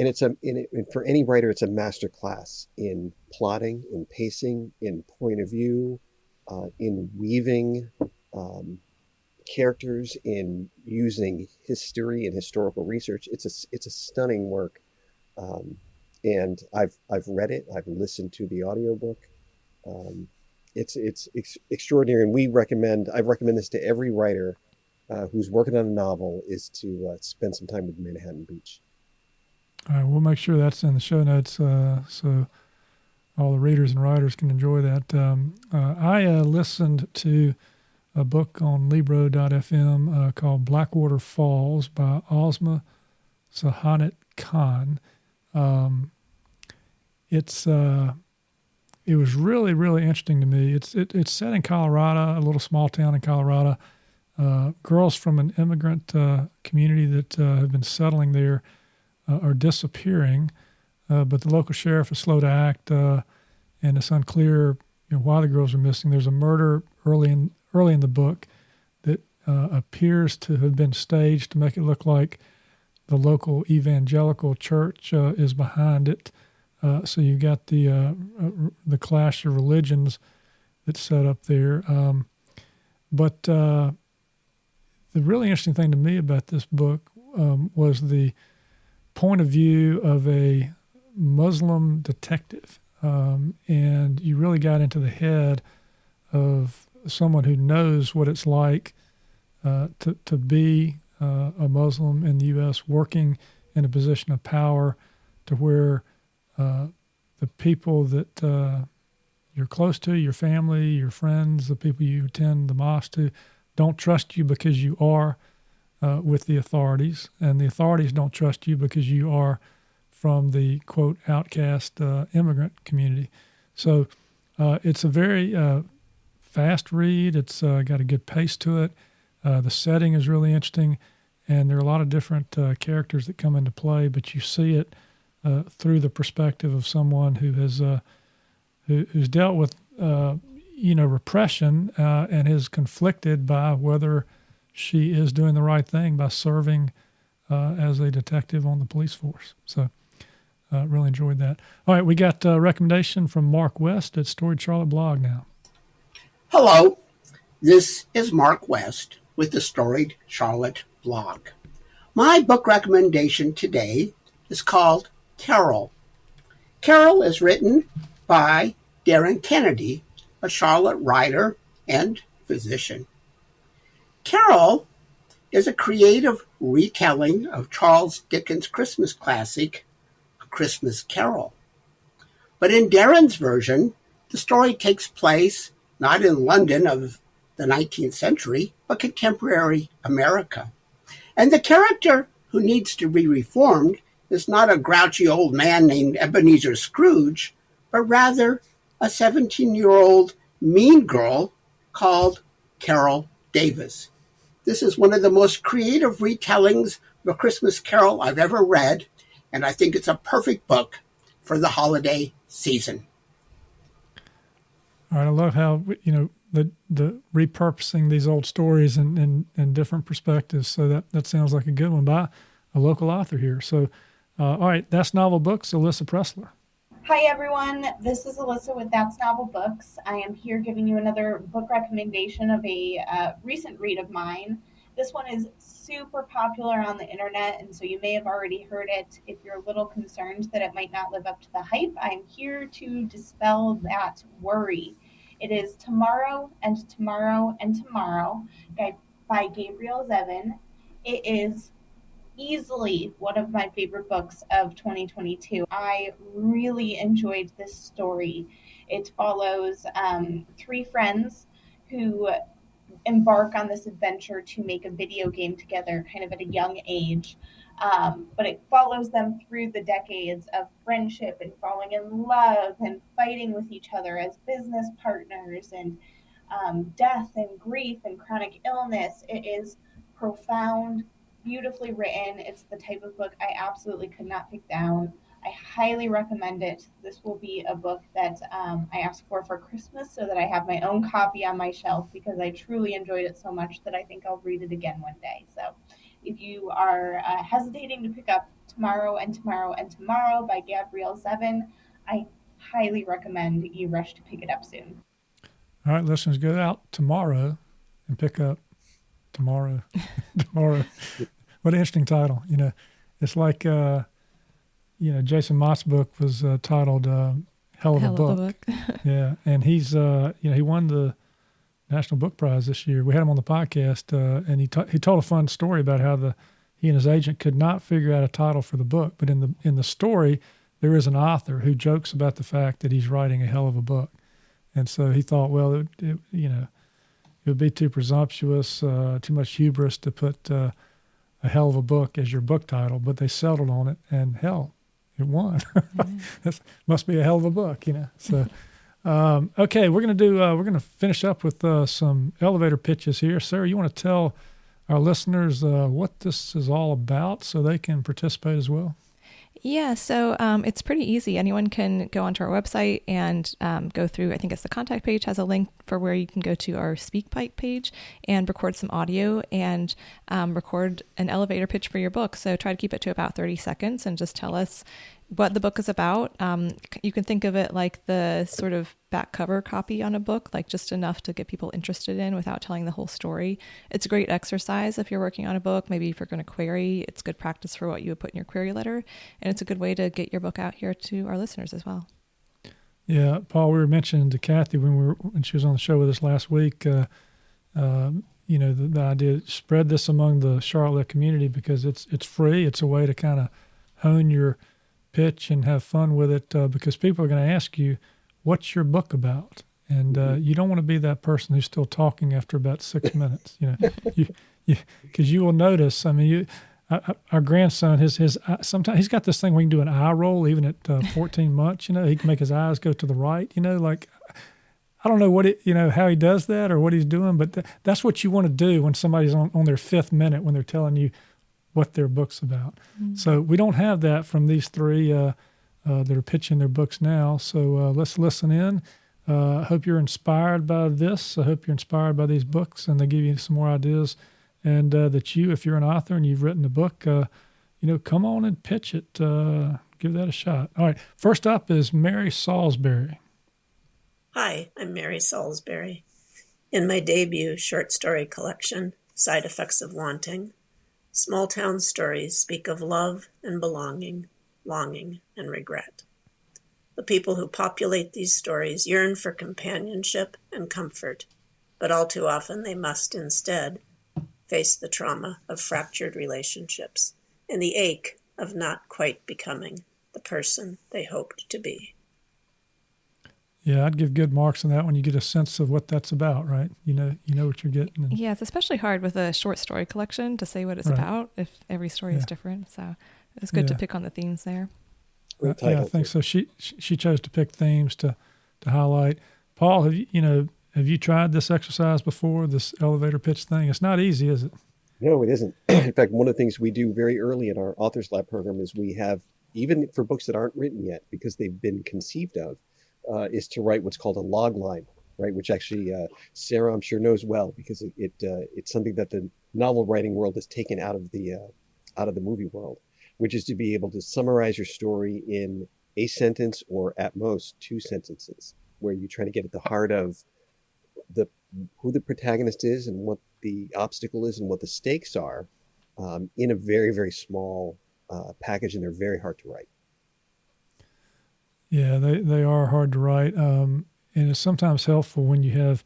E: and it's a in, for any writer it's a master class in plotting in pacing in point of view uh, in weaving um, characters in using history and historical research. It's a it's a stunning work. Um, and I've I've read it. I've listened to the audiobook. Um, it's it's ex- extraordinary. And we recommend I recommend this to every writer uh, who's working on a novel is to uh, spend some time with Manhattan Beach
A: we'll make sure that's in the show notes uh, so all the readers and writers can enjoy that. Um, uh, I uh, listened to a book on Libro.fm called Blackwater Falls by Ausma Zehanat Khan. Um, it's uh, it was really really interesting to me. It's it, it's set in Colorado, a little small town in Colorado. Uh, girls from an immigrant uh, community that have been settling there are disappearing, uh, but the local sheriff is slow to act, and it's unclear you know, why the girls are missing. There's a murder early in early in the book that appears to have been staged to make it look like the local evangelical church is behind it. Uh, so you've got the uh, uh, the clash of religions that's set up there. Um, but uh, the really interesting thing to me about this book um, was the point of view of a Muslim detective, um, and you really got into the head of someone who knows what it's like uh, to to be uh, a Muslim in the U.S. working in a position of power, to where uh, the people that uh, you're close to, your family, your friends, the people you attend the mosque to, don't trust you because you are uh, with the authorities, and the authorities don't trust you because you are from the quote outcast uh, immigrant community. So uh, it's a very fast read. It's got a good pace to it. the setting is really interesting, and there are a lot of different characters that come into play, but you see it uh, through the perspective of someone who has uh, who, who's dealt with uh, you know repression uh, and is conflicted by whether she is doing the right thing by serving uh, as a detective on the police force. So. I really enjoyed that. All right, we got a recommendation from Mark West at Storied Charlotte blog now.
J: Hello, this is Mark West with the Storied Charlotte blog. My book recommendation today is called Carol. Carol is written by Darin Kennedy, a Charlotte writer and physician. Carol is a creative retelling of Charles Dickens' Christmas classic, A Christmas Carol. But in Darin's version, the story takes place not in London of the 19th century, but contemporary America. And the character who needs to be reformed is not a grouchy old man named Ebenezer Scrooge, but rather a 17 year old mean girl called Carol Davis. This is one of the most creative retellings of a Christmas Carol I've ever read, and I think it's a perfect book for the holiday season.
A: All right, I love how you know the the repurposing these old stories and different perspectives. So that that sounds like a good one by a local author here. So uh, all right, that's Novel Books, Alyssa Pressler.
K: Hi, everyone. This is Alyssa with That's Novel Books. I am here giving you another book recommendation of a uh, recent read of mine. This one is super popular on the internet, and so you may have already heard it. If you're a little concerned that it might not live up to the hype, I'm here to dispel that worry. It is Tomorrow and Tomorrow and Tomorrow by Gabrielle Zevin. It is easily one of my favorite books of 2022. I really enjoyed this story. It follows um, three friends who embark on this adventure to make a video game together, kind of at a young age. Um, but it follows them through the decades of friendship and falling in love and fighting with each other as business partners and um, death and grief and chronic illness. It is profound, beautifully written. It's the type of book I absolutely could not pick down. I highly recommend it. This will be a book that um, I asked for for Christmas so that I have my own copy on my shelf because I truly enjoyed it so much that I think I'll read it again one day. So if you are uh, hesitating to pick up Tomorrow and Tomorrow and Tomorrow by Gabrielle Zevin, I highly recommend you rush to pick it up soon.
A: All right, listeners, go out tomorrow and pick up tomorrow. tomorrow. what an interesting title. You know, it's like, uh, you know, Jason Mott's book was uh, titled uh, Hell of Hell a Book. Of book. yeah. And he's, uh, you know, he won the National Book Prize this year. We had him on the podcast, uh, and he, t- he told a fun story about how the he and his agent could not figure out a title for the book. But in the in the story, there is an author who jokes about the fact that he's writing a hell of a book. And so he thought, well, it, it, you know, it would be too presumptuous, uh, too much hubris to put uh, a hell of a book as your book title. But they settled on it, and hell, it won. this must be a hell of a book, you know. So, um, okay, we're gonna do. Uh, we're gonna finish up with uh, some elevator pitches here. Sarah, you want to tell our listeners uh, what this is all about so they can participate as well?
B: Yeah, so um, it's pretty easy. Anyone can go onto our website and um, go through. I think it's the contact page has a link for where you can go to our SpeakPipe page and record some audio and um, record an elevator pitch for your book. So try to keep it to about 30 seconds and just tell us what the book is about. Um, you can think of it like the sort of back cover copy on a book, like just enough to get people interested in without telling the whole story. It's a great exercise if you're working on a book. Maybe if you're going to query, it's good practice for what you would put in your query letter. And it's a good way to get your book out here to our listeners as well.
A: Yeah, Paul, we were mentioning to Kathie when we were when she was on the show with us last week. Uh, uh, you know, the, the idea spread this among the Charlotte community because it's it's free. It's a way to kind of hone your pitch and have fun with it uh, because people are going to ask you, "What's your book about?" And uh, you don't want to be that person who's still talking after about six minutes. You know, because you, you, will notice. I mean, you, our grandson, his his uh, sometimes he's got this thing where he can do an eye roll even at uh, 14 months. You know, he can make his eyes go to the right. You know, like I don't know what it, you know how he does that or what he's doing, but th- that's what you want to do when somebody's on, on their fifth minute when they're telling you what their book's about. Mm-hmm. So we don't have that from these three uh, uh, that are pitching their books now. So uh, let's listen in. Uh, I hope you're inspired by this. I hope you're inspired by these books and they give you some more ideas. And uh, that you, if you're an author and you've written a book, uh, you know, come on and pitch it. give that a shot. All right. First up is Mary Salisbury.
L: Hi, I'm Mary Salisbury. In my debut short story collection, Side Effects of Wanting, Small town stories speak of love and belonging, longing and regret. The people who populate these stories yearn for companionship and comfort, but all too often they must instead face the trauma of fractured relationships and the ache of not quite becoming the person they hoped to be.
A: Yeah, I'd give good marks on that when you get a sense of what that's about, right? You know, you know what you're getting.
B: And, yeah, it's especially hard with a short story collection to say what it's right. about if every story yeah. is different. So it's good yeah. to pick on the themes there.
A: Uh, yeah, I think so. She she chose to pick themes to to highlight. Paul, have you you know have you tried this exercise before? This elevator pitch thing. It's not easy, is it?
E: No, it isn't. in fact, one of the things we do very early in our Authors Lab program is we have even for books that aren't written yet because they've been conceived of uh, is to write what's called a log line, right? Which actually uh, Sarah, I'm sure, knows well because it, it uh, it's something that the novel writing world has taken out of the uh, out of the movie world, which is to be able to summarize your story in a sentence or at most two sentences, where you try to get at the heart of the who the protagonist is and what the obstacle is and what the stakes are um, in a very very small uh, package, and they're very hard to write.
A: Yeah, they, they are hard to write. Um, and it's sometimes helpful when you have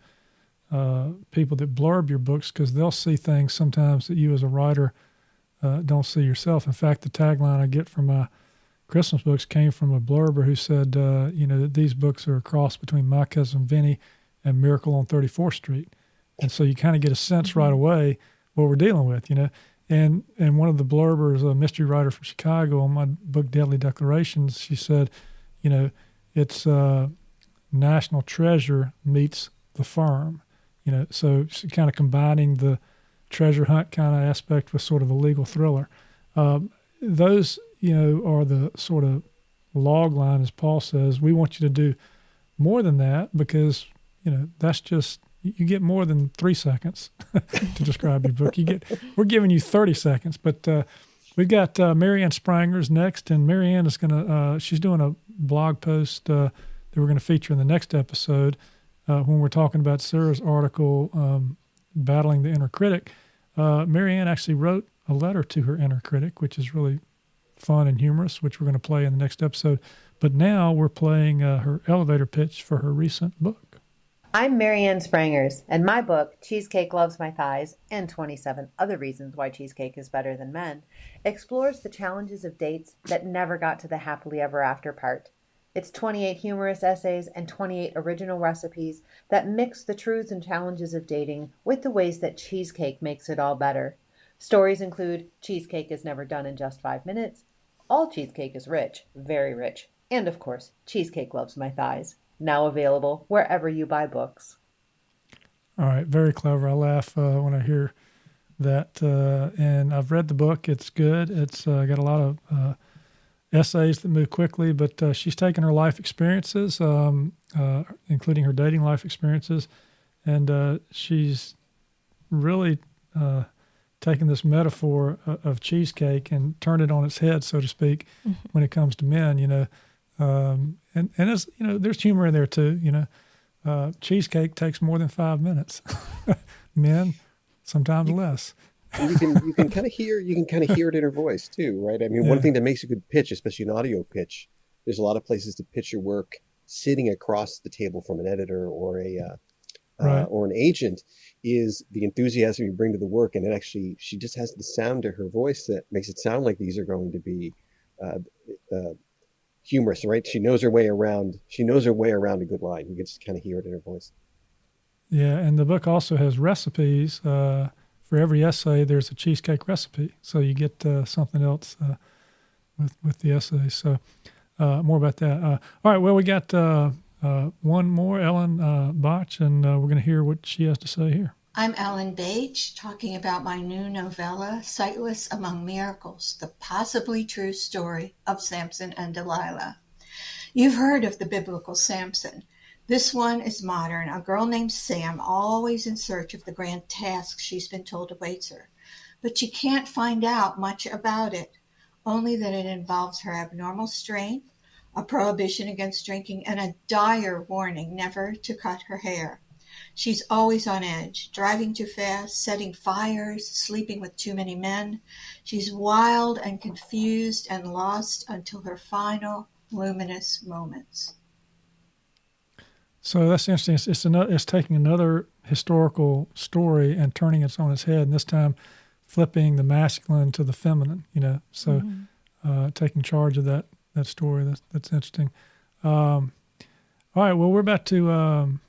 A: uh, people that blurb your books because they'll see things sometimes that you as a writer uh, don't see yourself. In fact, the tagline I get from my Christmas books came from a blurber who said, uh, you know, that these books are a cross between My Cousin Vinny and Miracle on 34th Street. And so you kind of get a sense mm-hmm. right away what we're dealing with, you know. And and one of the blurbers, a mystery writer from Chicago, on my book Deadly Declarations, she said, you know, it's uh, National Treasure meets the firm. You know, so kind of combining the treasure hunt kind of aspect with sort of a legal thriller. Um, those, you know, are the sort of log line, as Paul says. We want you to do more than that because, you know, that's just you get more than three seconds to describe your book. You get we're giving you thirty seconds, but uh, we've got uh, Marianne Sprangers next, and Marianne is going to uh, she's doing a blog post uh, that we're going to feature in the next episode uh, when we're talking about Sarah's article, um, Battling the Inner Critic. Uh, Marianne actually wrote a letter to her inner critic, which is really fun and humorous, which we're going to play in the next episode. But now we're playing uh, her elevator pitch for her recent book.
M: I'm Marianne Sprangers, and my book, Cheesecake Loves My Thighs and 27 Other Reasons Why Cheesecake is Better Than Men, explores the challenges of dates that never got to the happily ever after part. It's 28 humorous essays and 28 original recipes that mix the truths and challenges of dating with the ways that cheesecake makes it all better. Stories include Cheesecake is never done in just five minutes, All cheesecake is rich, very rich, and of course, Cheesecake Loves My Thighs, now available wherever you buy books.
A: All right, very clever. I laugh uh, when I hear that. Uh, and I've read the book. It's good. It's uh, got a lot of uh, essays that move quickly, but uh, she's taken her life experiences, um, uh, including her dating life experiences, and she's really taken this metaphor of cheesecake and turned it on its head, so to speak, mm-hmm. when it comes to men. You know, um, and and as you know, there's humor in there too. You know uh, cheesecake takes more than five minutes. Men, sometimes
E: you,
A: less.
E: you can you can kind of hear you can kind of hear it in her voice too, right? I mean, yeah. one thing that makes a good pitch, especially an audio pitch, there's a lot of places to pitch your work sitting across the table from an editor or a uh, uh right. uh, or an agent is the enthusiasm you bring to the work, and it actually she just has the sound to her voice that makes it sound like these are going to be uh, uh humorous, right? She knows her way around. She knows her way around a good line. You can just kind of hear it in her voice.
A: Yeah, and the book also has recipes. Uh, for every essay, there's a cheesecake recipe, so you get uh, something else uh, with with the essay. So uh, more about that. Uh, all right, well, we got uh, one more, Ellen Bache, and we're going to hear what she has to say here.
N: I'm Ellen Bache, talking about my new novella, Sightless Among Miracles The Possibly True Story of Samson and Delilah. You've heard of the biblical Samson. This one is modern. A girl named Sam, always in search of the grand task she's been told awaits her. But she can't find out much about it, only that it involves her abnormal strength, a prohibition against drinking, and a dire warning never to cut her hair. She's always on edge, driving too fast, setting fires, sleeping with too many men. She's wild and confused and lost until her final luminous moments.
A: So that's interesting. It's, it's, another, it's taking another historical story and turning it on its head, and this time flipping the masculine to the feminine. You know, so mm-hmm. uh, taking charge of that that story. That's that's interesting. Um, all right. Well, we're about to um,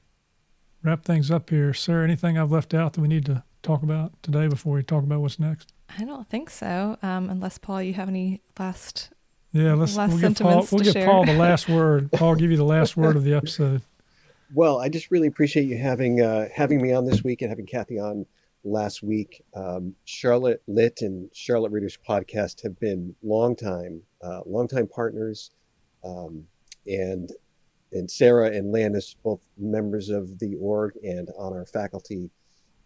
A: wrap things up here. Sarah, anything I've left out that we need to talk about today before we talk about what's next?
B: I don't think so. Um, unless Paul, you have any last
A: yeah, let's last we'll give Paul we'll give share. Paul the last word. Paul, give you the last word of the episode.
E: Well, I just really appreciate you having uh, having me on this week and having Kathie on last week. Um, Charlotte Lit and Charlotte Readers Podcast have been long time uh, long time partners, um, and and Sarah and Landis, both members of the org and on our faculty.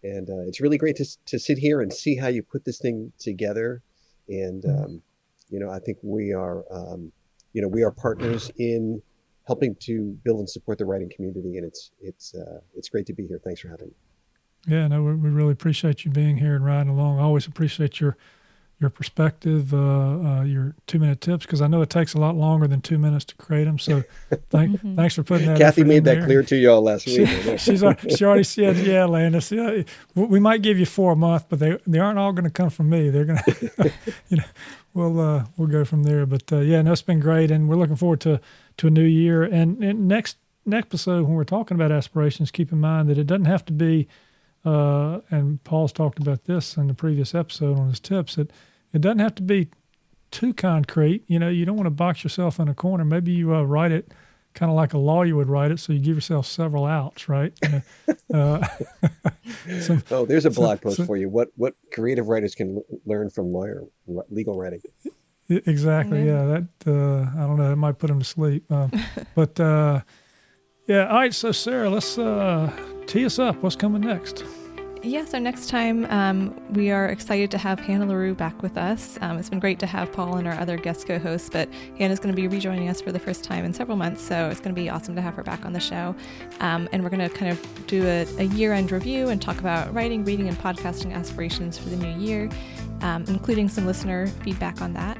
E: And uh, it's really great to, to sit here and see how you put this thing together. And, mm-hmm. um, you know, I think we are, um, you know, we are partners in helping to build and support the writing community. And it's, it's, uh, it's great to be here. Thanks for having me.
A: Yeah, no, we, we really appreciate you being here and riding along. I always appreciate your your perspective, uh, uh, your two minute tips, because I know it takes a lot longer than two minutes to create them. So thank, mm-hmm. thanks for putting that.
E: Kathie made that
A: there.
E: clear to y'all last week.
A: She, she's she already said, yeah, Landis, yeah, we might give you four a month, but they they aren't all going to come from me. They're going to, you know, we'll uh, we'll go from there. But uh, yeah, no, it's been great, and we're looking forward to to a new year. And, and next next episode, when we're talking about aspirations, keep in mind that it doesn't have to be. Uh, and Paul's talked about this in the previous episode on his tips that it doesn't have to be too concrete. You know, you don't want to box yourself in a corner. Maybe you uh, write it kind of like a lawyer would write it, so you give yourself several outs, right?
E: uh, some, oh, there's a blog post for you. What what creative writers can l- learn from lawyer legal writing?
A: Exactly. Yeah. That uh, I don't know. It might put them to sleep. Um, but uh, yeah. All right. So Sarah, let's uh, tee us up. What's coming next?
B: Yeah, so next time um, we are excited to have Hannah LaRue back with us. Um, it's been great to have Paul and our other guest co hosts, but Hannah's going to be rejoining us for the first time in several months, so it's going to be awesome to have her back on the show. Um, and we're going to kind of do a, a year end review and talk about writing, reading, and podcasting aspirations for the new year, um, including some listener feedback on that.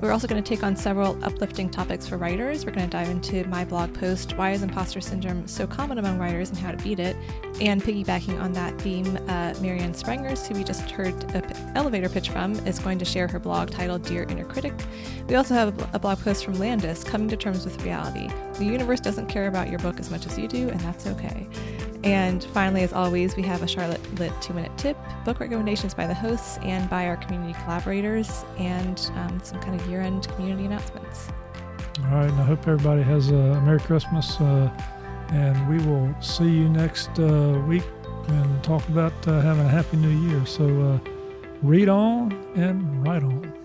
B: We're also going to take on several uplifting topics for writers. We're going to dive into my blog post, Why is Imposter Syndrome So Common Among Writers and How to Beat It? And piggybacking on that theme, uh, Marianne Sprangers, who we just heard an elevator pitch from, is going to share her blog titled Dear Inner Critic. We also have a blog post from Landis, Coming to Terms with Reality. The universe doesn't care about your book as much as you do, and that's okay. And finally, as always, we have a Charlotte Lit two minute tip, book recommendations by the hosts and by our community collaborators, and um, some kind of year end community announcements.
A: All right, and I hope everybody has a Merry Christmas, uh, and we will see you next uh, week and talk about uh, having a Happy New Year. So uh, read on and write on.